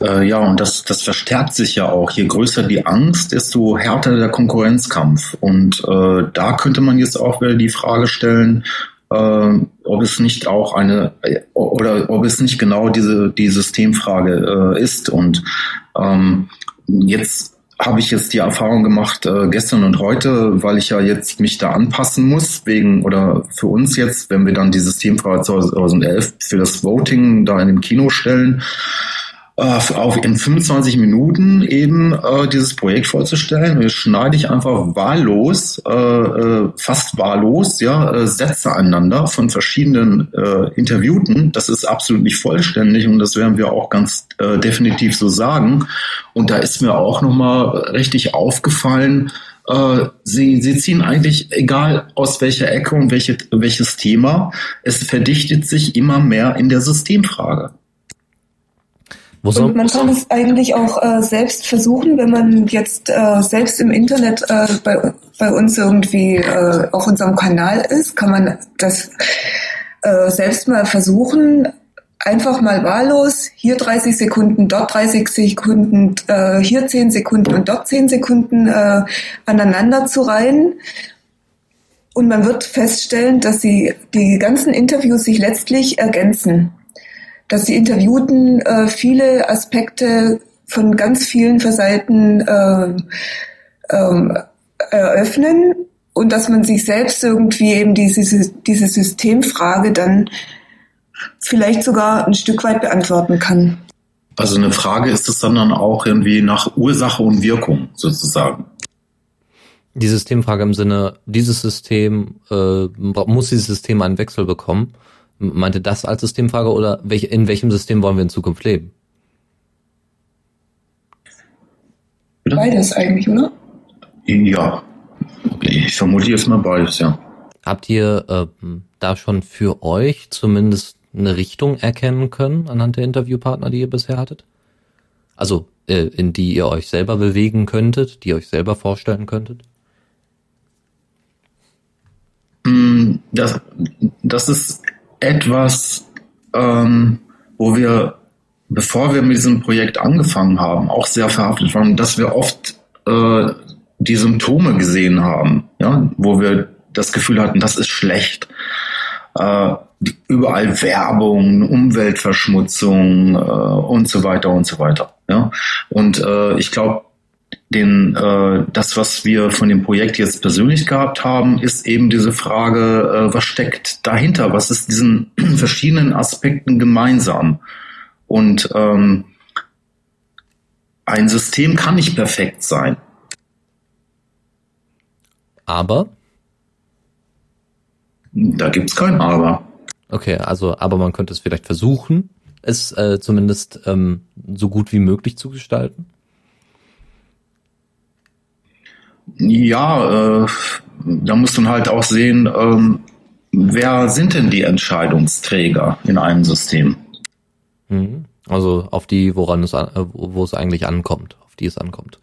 Äh, ja, und das, das verstärkt sich ja auch. Je größer die Angst, desto härter der Konkurrenzkampf. Und äh, da könnte man jetzt auch wieder die Frage stellen, äh, ob es nicht auch eine oder ob es nicht genau diese die Systemfrage äh, ist. Und ähm, jetzt habe ich jetzt die Erfahrung gemacht, äh, gestern und heute, weil ich ja jetzt mich da anpassen muss, wegen oder für uns jetzt, wenn wir dann die Systemfrage 2011 für das Voting da in dem Kino stellen, äh, auf in 25 Minuten eben äh, dieses Projekt vorzustellen. Wir schneide ich einfach wahllos, äh, äh, fast wahllos, ja, äh, Sätze aneinander von verschiedenen äh, Interviewten. Das ist absolut nicht vollständig und das werden wir auch ganz äh, definitiv so sagen. Und da ist mir auch nochmal richtig aufgefallen, äh, sie, sie ziehen eigentlich, egal aus welcher Ecke und welche, welches Thema, es verdichtet sich immer mehr in der Systemfrage. Und man kann es eigentlich auch äh, selbst versuchen, wenn man jetzt äh, selbst im Internet äh, bei, bei uns irgendwie äh, auf unserem Kanal ist, kann man das äh, selbst mal versuchen, einfach mal wahllos, hier 30 Sekunden, dort 30 Sekunden, äh, hier 10 Sekunden und dort 10 Sekunden aneinander zu reihen. Und man wird feststellen, dass sie die ganzen Interviews sich letztlich ergänzen dass die Interviewten äh, viele Aspekte von ganz vielen Seiten äh, äh, eröffnen und dass man sich selbst irgendwie eben diese, diese Systemfrage dann vielleicht sogar ein Stück weit beantworten kann. Also eine Frage ist es dann, dann auch irgendwie nach Ursache und Wirkung sozusagen. Die Systemfrage im Sinne, dieses System, äh, muss dieses System einen Wechsel bekommen? Meinte das als Systemfrage oder welch, in welchem System wollen wir in Zukunft leben? Beides eigentlich, oder? Ja, ich vermute jetzt mal beides, ja. Habt ihr äh, da schon für euch zumindest eine Richtung erkennen können anhand der Interviewpartner, die ihr bisher hattet? Also äh, in die ihr euch selber bewegen könntet, die ihr euch selber vorstellen könntet? Mm, das, das ist etwas, ähm, wo wir, bevor wir mit diesem Projekt angefangen haben, auch sehr verhaftet waren, dass wir oft äh, die Symptome gesehen haben, ja, wo wir das Gefühl hatten, das ist schlecht. Äh, überall Werbung, Umweltverschmutzung äh, und so weiter und so weiter. Ja? Und äh, ich glaube, den, äh, das, was wir von dem Projekt jetzt persönlich gehabt haben, ist eben diese Frage, äh, was steckt dahinter? Was ist diesen verschiedenen Aspekten gemeinsam? Und ähm, ein System kann nicht perfekt sein. Aber? Da gibt's kein Aber. Okay, also aber man könnte es vielleicht versuchen, es äh, zumindest ähm, so gut wie möglich zu gestalten. Ja, äh, da muss man halt auch sehen, ähm, wer sind denn die Entscheidungsträger in einem System? Mhm. Also auf die, woran es, äh, wo es eigentlich ankommt, auf die es ankommt.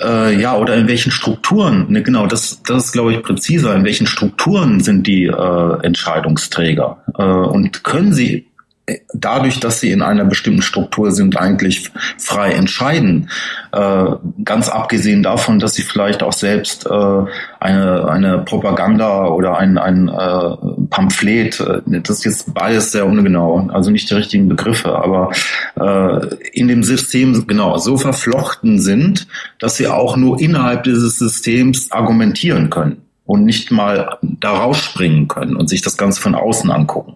Äh, ja, oder in welchen Strukturen, ne, genau, das, das ist, glaube ich, präziser, in welchen Strukturen sind die äh, Entscheidungsträger? Äh, und können sie dadurch, dass sie in einer bestimmten Struktur sind, eigentlich frei entscheiden. Äh, ganz abgesehen davon, dass sie vielleicht auch selbst äh, eine, eine Propaganda oder ein, ein äh, Pamphlet, äh, das ist jetzt beides sehr ungenau, also nicht die richtigen Begriffe, aber äh, in dem System genau so verflochten sind, dass sie auch nur innerhalb dieses Systems argumentieren können und nicht mal da rausspringen können und sich das Ganze von außen angucken.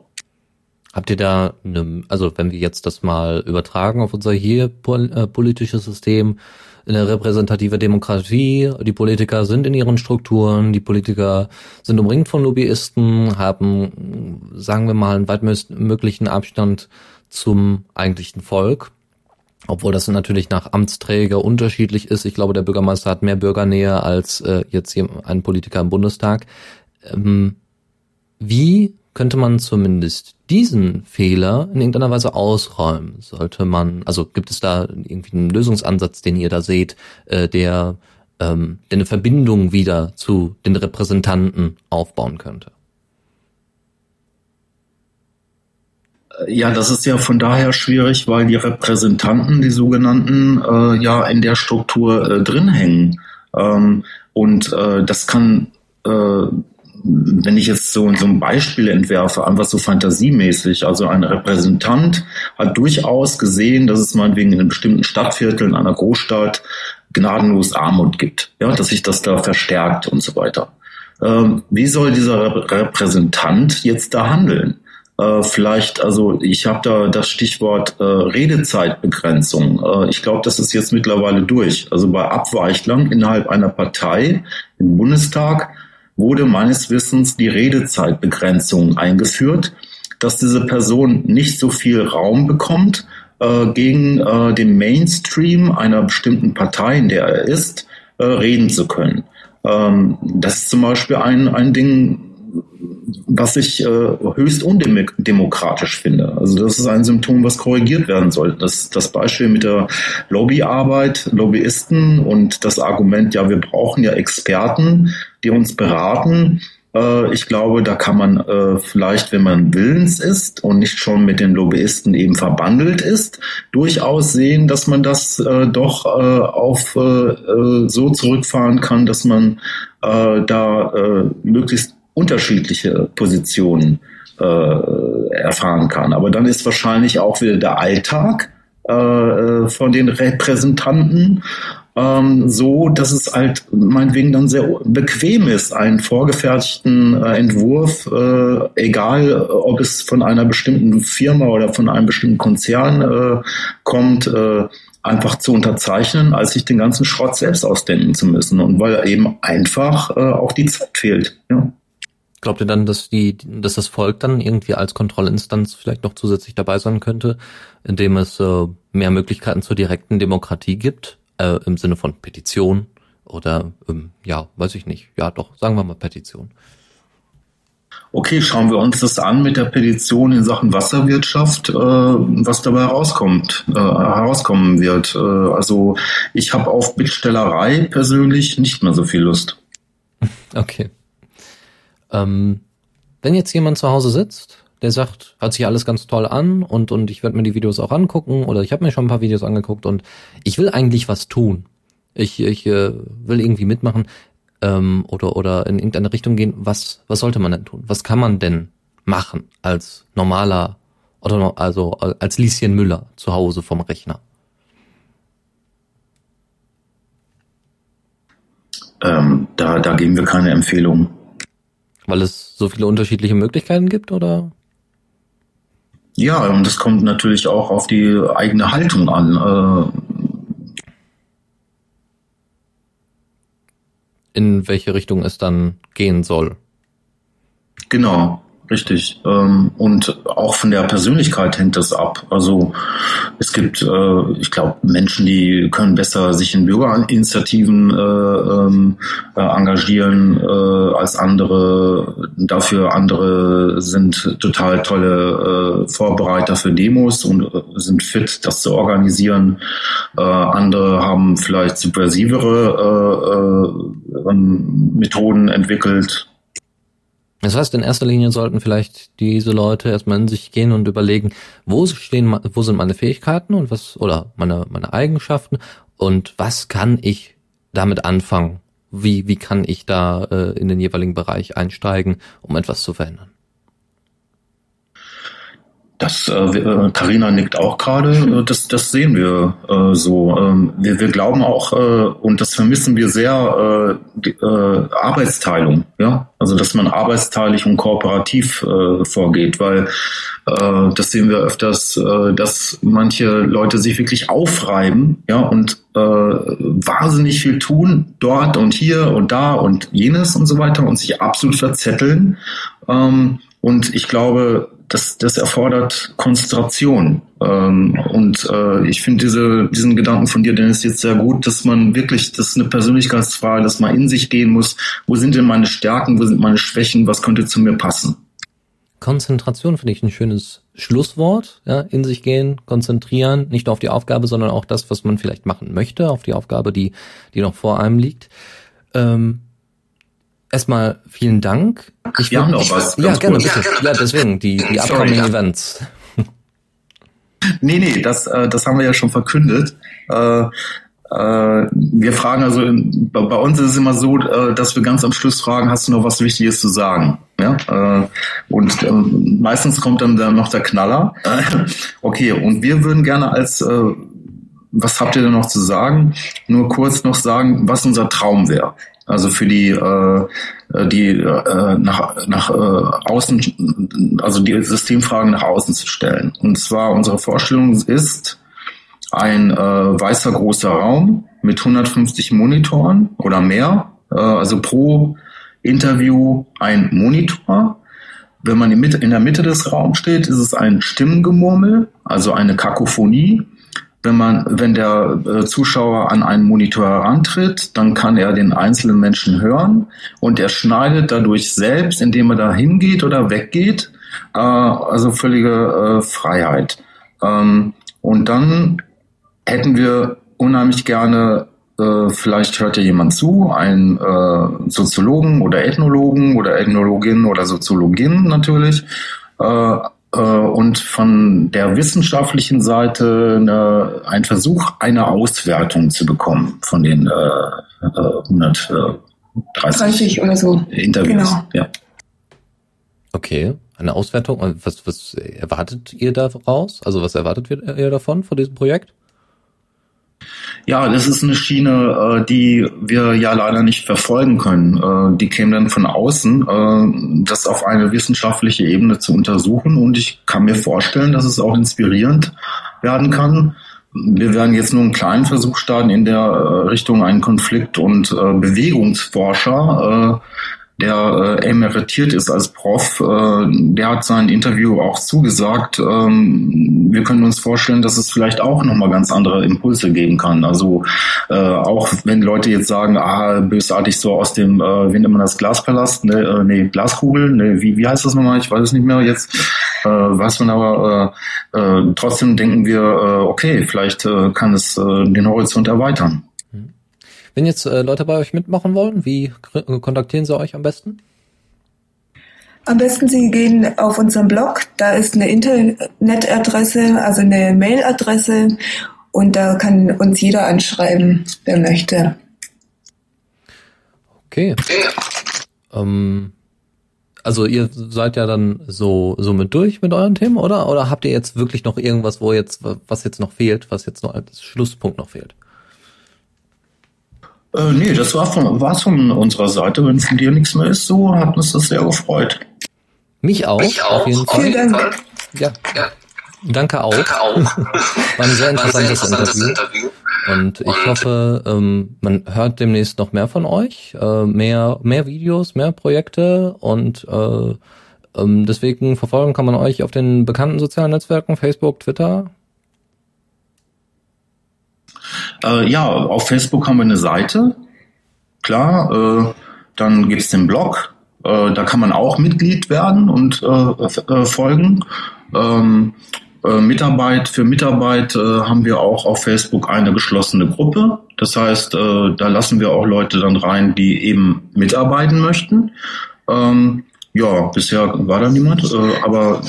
Habt ihr da, eine, also wenn wir jetzt das mal übertragen auf unser hier äh, politisches System, eine repräsentative Demokratie, die Politiker sind in ihren Strukturen, die Politiker sind umringt von Lobbyisten, haben, sagen wir mal, einen weitmöglichen Abstand zum eigentlichen Volk. Obwohl das natürlich nach Amtsträger unterschiedlich ist. Ich glaube, der Bürgermeister hat mehr Bürgernähe als äh, jetzt hier ein Politiker im Bundestag. Ähm, wie könnte man zumindest diesen Fehler in irgendeiner Weise ausräumen? Sollte man, also gibt es da irgendwie einen Lösungsansatz, den ihr da seht, äh, der, ähm, der eine Verbindung wieder zu den Repräsentanten aufbauen könnte? Ja, das ist ja von daher schwierig, weil die Repräsentanten, die sogenannten, äh, ja in der Struktur äh, drin hängen. Ähm, und äh, das kann äh, wenn ich jetzt so, so ein Beispiel entwerfe, einfach so fantasiemäßig, also ein Repräsentant hat durchaus gesehen, dass es meinetwegen in einem bestimmten Stadtviertel, in einer Großstadt, gnadenlos Armut gibt, ja, dass sich das da verstärkt und so weiter. Ähm, wie soll dieser Repräsentant jetzt da handeln? Äh, vielleicht, also ich habe da das Stichwort äh, Redezeitbegrenzung. Äh, ich glaube, das ist jetzt mittlerweile durch. Also bei Abweichlern innerhalb einer Partei im Bundestag wurde meines Wissens die Redezeitbegrenzung eingeführt, dass diese Person nicht so viel Raum bekommt, äh, gegen äh, den Mainstream einer bestimmten Partei, in der er ist, äh, reden zu können. Ähm, das ist zum Beispiel ein, ein Ding, was ich äh, höchst undemokratisch finde. Also das ist ein Symptom, was korrigiert werden sollte. Das, das Beispiel mit der Lobbyarbeit, Lobbyisten und das Argument, ja, wir brauchen ja Experten, die uns beraten. Äh, ich glaube, da kann man äh, vielleicht, wenn man willens ist und nicht schon mit den Lobbyisten eben verbandelt ist, durchaus sehen, dass man das äh, doch auf so zurückfahren kann, dass man da möglichst unterschiedliche Positionen erfahren kann. Aber dann ist wahrscheinlich auch wieder der Alltag von den Repräsentanten ähm, so, dass es halt meinetwegen dann sehr bequem ist, einen vorgefertigten äh, Entwurf, äh, egal ob es von einer bestimmten Firma oder von einem bestimmten Konzern äh, kommt, äh, einfach zu unterzeichnen, als sich den ganzen Schrott selbst ausdenken zu müssen und weil eben einfach äh, auch die Zeit fehlt. Ja. Glaubt ihr dann, dass die, dass das Volk dann irgendwie als Kontrollinstanz vielleicht noch zusätzlich dabei sein könnte, indem es äh, mehr Möglichkeiten zur direkten Demokratie gibt, äh, im Sinne von Petition oder ähm, ja, weiß ich nicht, ja doch, sagen wir mal Petition. Okay, schauen wir uns das an mit der Petition in Sachen Wasserwirtschaft, äh, was dabei herauskommt, äh, herauskommen wird. Äh, also ich habe auf Bittstellerei persönlich nicht mehr so viel Lust. Okay. Ähm, wenn jetzt jemand zu Hause sitzt, der sagt, hört sich alles ganz toll an und, und ich werde mir die Videos auch angucken oder ich habe mir schon ein paar Videos angeguckt und ich will eigentlich was tun. Ich, ich äh, will irgendwie mitmachen ähm, oder, oder in irgendeine Richtung gehen. Was, was sollte man denn tun? Was kann man denn machen als normaler oder also als Lieschen Müller zu Hause vom Rechner? Ähm, da, da geben wir keine Empfehlung. Weil es so viele unterschiedliche Möglichkeiten gibt, oder? Ja, und das kommt natürlich auch auf die eigene Haltung an. Äh, In welche Richtung es dann gehen soll. Genau. Richtig. Ähm, und auch von der Persönlichkeit hängt das ab. Also es gibt, äh, ich glaube, Menschen, die können besser sich in Bürgerinitiativen äh, ähm, äh, engagieren als andere. Dafür andere sind total tolle Vorbereiter für Demos und sind fit, das zu organisieren. andere haben vielleicht subversivere Methoden entwickelt das heißt, in erster Linie sollten vielleicht diese Leute erstmal in sich gehen und überlegen, wo stehen, wo sind meine Fähigkeiten und was, oder meine, meine Eigenschaften und was kann ich damit anfangen? Wie, wie kann ich da äh, in den jeweiligen Bereich einsteigen, um etwas zu verändern? Das äh, Carina äh, nickt auch gerade. Äh, das, das sehen wir äh, so. Ähm, wir, wir glauben auch äh, und das vermissen wir sehr äh, die, äh, Arbeitsteilung. Ja, also dass man arbeitsteilig und kooperativ äh, vorgeht, weil äh, das sehen wir öfters, äh, dass manche Leute sich wirklich aufreiben, ja und äh, wahnsinnig viel tun dort und hier und da und jenes und so weiter und sich absolut verzetteln. Ähm, und ich glaube, das, das erfordert Konzentration. Ähm, und äh, ich finde diese, diesen Gedanken von dir, Dennis, jetzt sehr gut, dass man wirklich, das ist eine Persönlichkeitsfrage, dass man in sich gehen muss. Wo sind denn meine Stärken? Wo sind meine Schwächen? Was könnte zu mir passen? Konzentration finde ich ein schönes Schlusswort. Ja, in sich gehen, konzentrieren, nicht nur auf die Aufgabe, sondern auch das, was man vielleicht machen möchte, auf die Aufgabe, die, die noch vor einem liegt. Ähm, erstmal vielen Dank. Ich Wir haben noch was. Ja, gerne, bitte. Ja, deswegen, die, die upcoming Sorry, Events. Nee, nee, das, äh, das haben wir ja schon verkündet. Äh, äh, wir fragen also, in, bei, bei uns ist es immer so, äh, dass wir ganz am Schluss fragen, hast du noch was Wichtiges zu sagen? Ja, äh, und äh, meistens kommt dann, dann noch der Knaller. Äh, okay, und wir würden gerne als, äh, was habt ihr denn noch zu sagen? Nur kurz noch sagen, was unser Traum wäre. Also für die, äh, die äh, nach, nach äh, außen, also die Systemfragen nach außen zu stellen. Und zwar unsere Vorstellung ist ein äh, weißer großer Raum mit 150 Monitoren oder mehr, äh, also pro Interview ein Monitor. Wenn man in der Mitte des Raums steht, ist es ein Stimmengemurmel, also eine Kakophonie wenn man, wenn der äh, Zuschauer an einen Monitor herantritt, dann kann er den einzelnen Menschen hören und er schneidet dadurch selbst, indem er da hingeht oder weggeht, äh, also völlige äh, Freiheit. Ähm, und dann hätten wir unheimlich gerne, vielleicht hört ja jemand zu, ein äh, Soziologen oder Ethnologen oder Ethnologin oder Soziologin natürlich, und von der wissenschaftlichen Seite eine, ein Versuch, eine Auswertung zu bekommen von den äh, 130 äh, oder so. Interviews. Genau. Ja. Okay, eine Auswertung. Was, was erwartet ihr daraus? Also was erwartet ihr davon, von diesem Projekt? Ja, das ist eine Schiene, äh, die wir ja leider nicht verfolgen können. Äh, die käme dann von außen, äh, das auf eine wissenschaftliche Ebene zu untersuchen. Und ich kann mir vorstellen, dass es auch inspirierend werden kann. Wir werden jetzt nur einen kleinen Versuch starten in der Richtung einen Konflikt- und Bewegungsforscher der äh, emeritiert ist als Prof, äh, der hat sein Interview auch zugesagt. Ähm, wir können uns vorstellen, dass es vielleicht auch nochmal ganz andere Impulse geben kann. Also äh, auch wenn Leute jetzt sagen, ah, bösartig so aus dem, äh, wie nennt man das, Glaspalast, ne, äh, nee, Glaskugel, ne, wie, wie heißt das nochmal? Ich weiß es nicht mehr jetzt. Äh, weiß man aber, äh, äh, trotzdem denken wir, äh, okay, vielleicht äh, kann es äh, den Horizont erweitern. Wenn jetzt äh, Leute bei euch mitmachen wollen, wie kontaktieren sie euch am besten? Am besten Sie gehen auf unseren Blog, da ist eine Internetadresse, also eine Mailadresse und da kann uns jeder anschreiben, wer möchte. Okay. Ähm, also ihr seid ja dann so so mit durch mit euren Themen, oder? Oder habt ihr jetzt wirklich noch irgendwas, wo jetzt was jetzt noch fehlt, was jetzt noch als Schlusspunkt noch fehlt? Äh, nee, das war von, war's von unserer Seite. Wenn von dir nichts mehr ist, so hat uns das sehr gefreut. Mich auch, Mich auch auf jeden Fall. Vielen Dank. Ja. ja. Danke auch. Danke auch. War ein sehr interessantes, sehr interessantes Interview. Interview. Und ich Und hoffe, ähm, man hört demnächst noch mehr von euch, äh, mehr, mehr Videos, mehr Projekte und äh, ähm, deswegen verfolgen kann man euch auf den bekannten sozialen Netzwerken, Facebook, Twitter, äh, ja, auf Facebook haben wir eine Seite, klar. Äh, dann gibt's den Blog, äh, da kann man auch Mitglied werden und äh, äh, folgen. Ähm, äh, Mitarbeit für Mitarbeit haben wir auch auf Facebook eine geschlossene Gruppe. Das heißt, da lassen wir auch Leute dann rein, die eben mitarbeiten möchten. Ähm, ja, bisher war da niemand, aber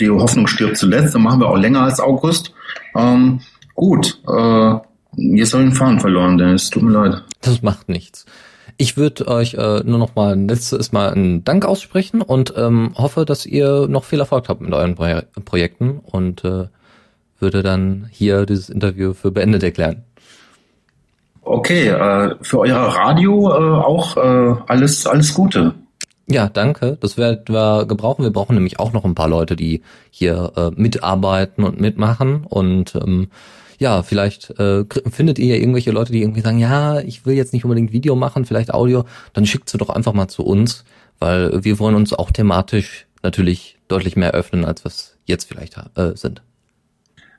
die Hoffnung stirbt zuletzt. Dann machen wir auch länger als August. Ähm, gut, Jetzt habe ich den Faden verloren, Dennis. Tut mir leid. Das macht nichts. Ich würde euch äh, nur noch mal ein letztes Mal einen Dank aussprechen und ähm, hoffe, dass ihr noch viel Erfolg habt mit euren Pro Projekten und äh, würde dann hier dieses Interview für beendet erklären. Okay, äh, für euer Radio äh, auch äh, alles alles Gute. Ja, danke. Das werden wir gebrauchen. Wir brauchen nämlich auch noch ein paar Leute, die hier äh, mitarbeiten und mitmachen. Und ähm, ja, vielleicht äh, findet ihr irgendwelche Leute, die irgendwie sagen, ja, ich will jetzt nicht unbedingt Video machen, vielleicht Audio, dann schickt sie doch einfach mal zu uns, weil wir wollen uns auch thematisch natürlich deutlich mehr öffnen, als was jetzt vielleicht äh, sind.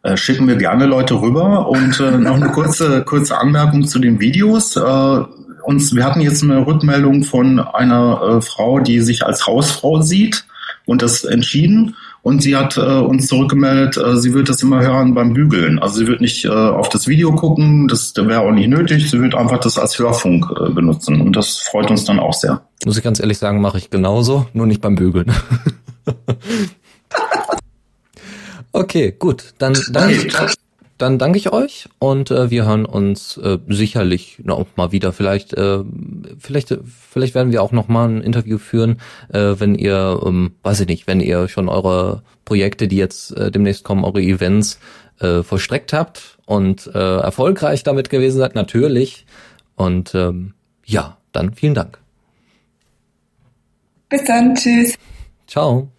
Äh, schicken wir gerne Leute rüber und äh, noch eine kurze kurze Anmerkung zu den Videos. Äh, uns, wir hatten jetzt eine Rückmeldung von einer äh, Frau, die sich als Hausfrau sieht und das entschieden. Und sie hat äh, uns zurückgemeldet, äh, sie wird das immer hören beim Bügeln. Also sie wird nicht äh, auf das Video gucken, das, wäre auch nicht nötig. Sie wird einfach das als Hörfunk äh, benutzen. Und das freut uns dann auch sehr. Muss ich ganz ehrlich sagen, mache ich genauso, nur nicht beim Bügeln. okay, gut. Dann danke, dann danke ich euch und äh, wir hören uns äh, sicherlich noch mal wieder. Vielleicht, äh, vielleicht, vielleicht werden wir auch noch mal ein Interview führen, äh, wenn ihr, ähm, weiß ich nicht, wenn ihr schon eure Projekte, die jetzt äh, demnächst kommen, eure Events äh, vollstreckt habt und äh, erfolgreich damit gewesen seid, natürlich. Und ähm, ja, dann vielen Dank. Bis dann, tschüss. Ciao.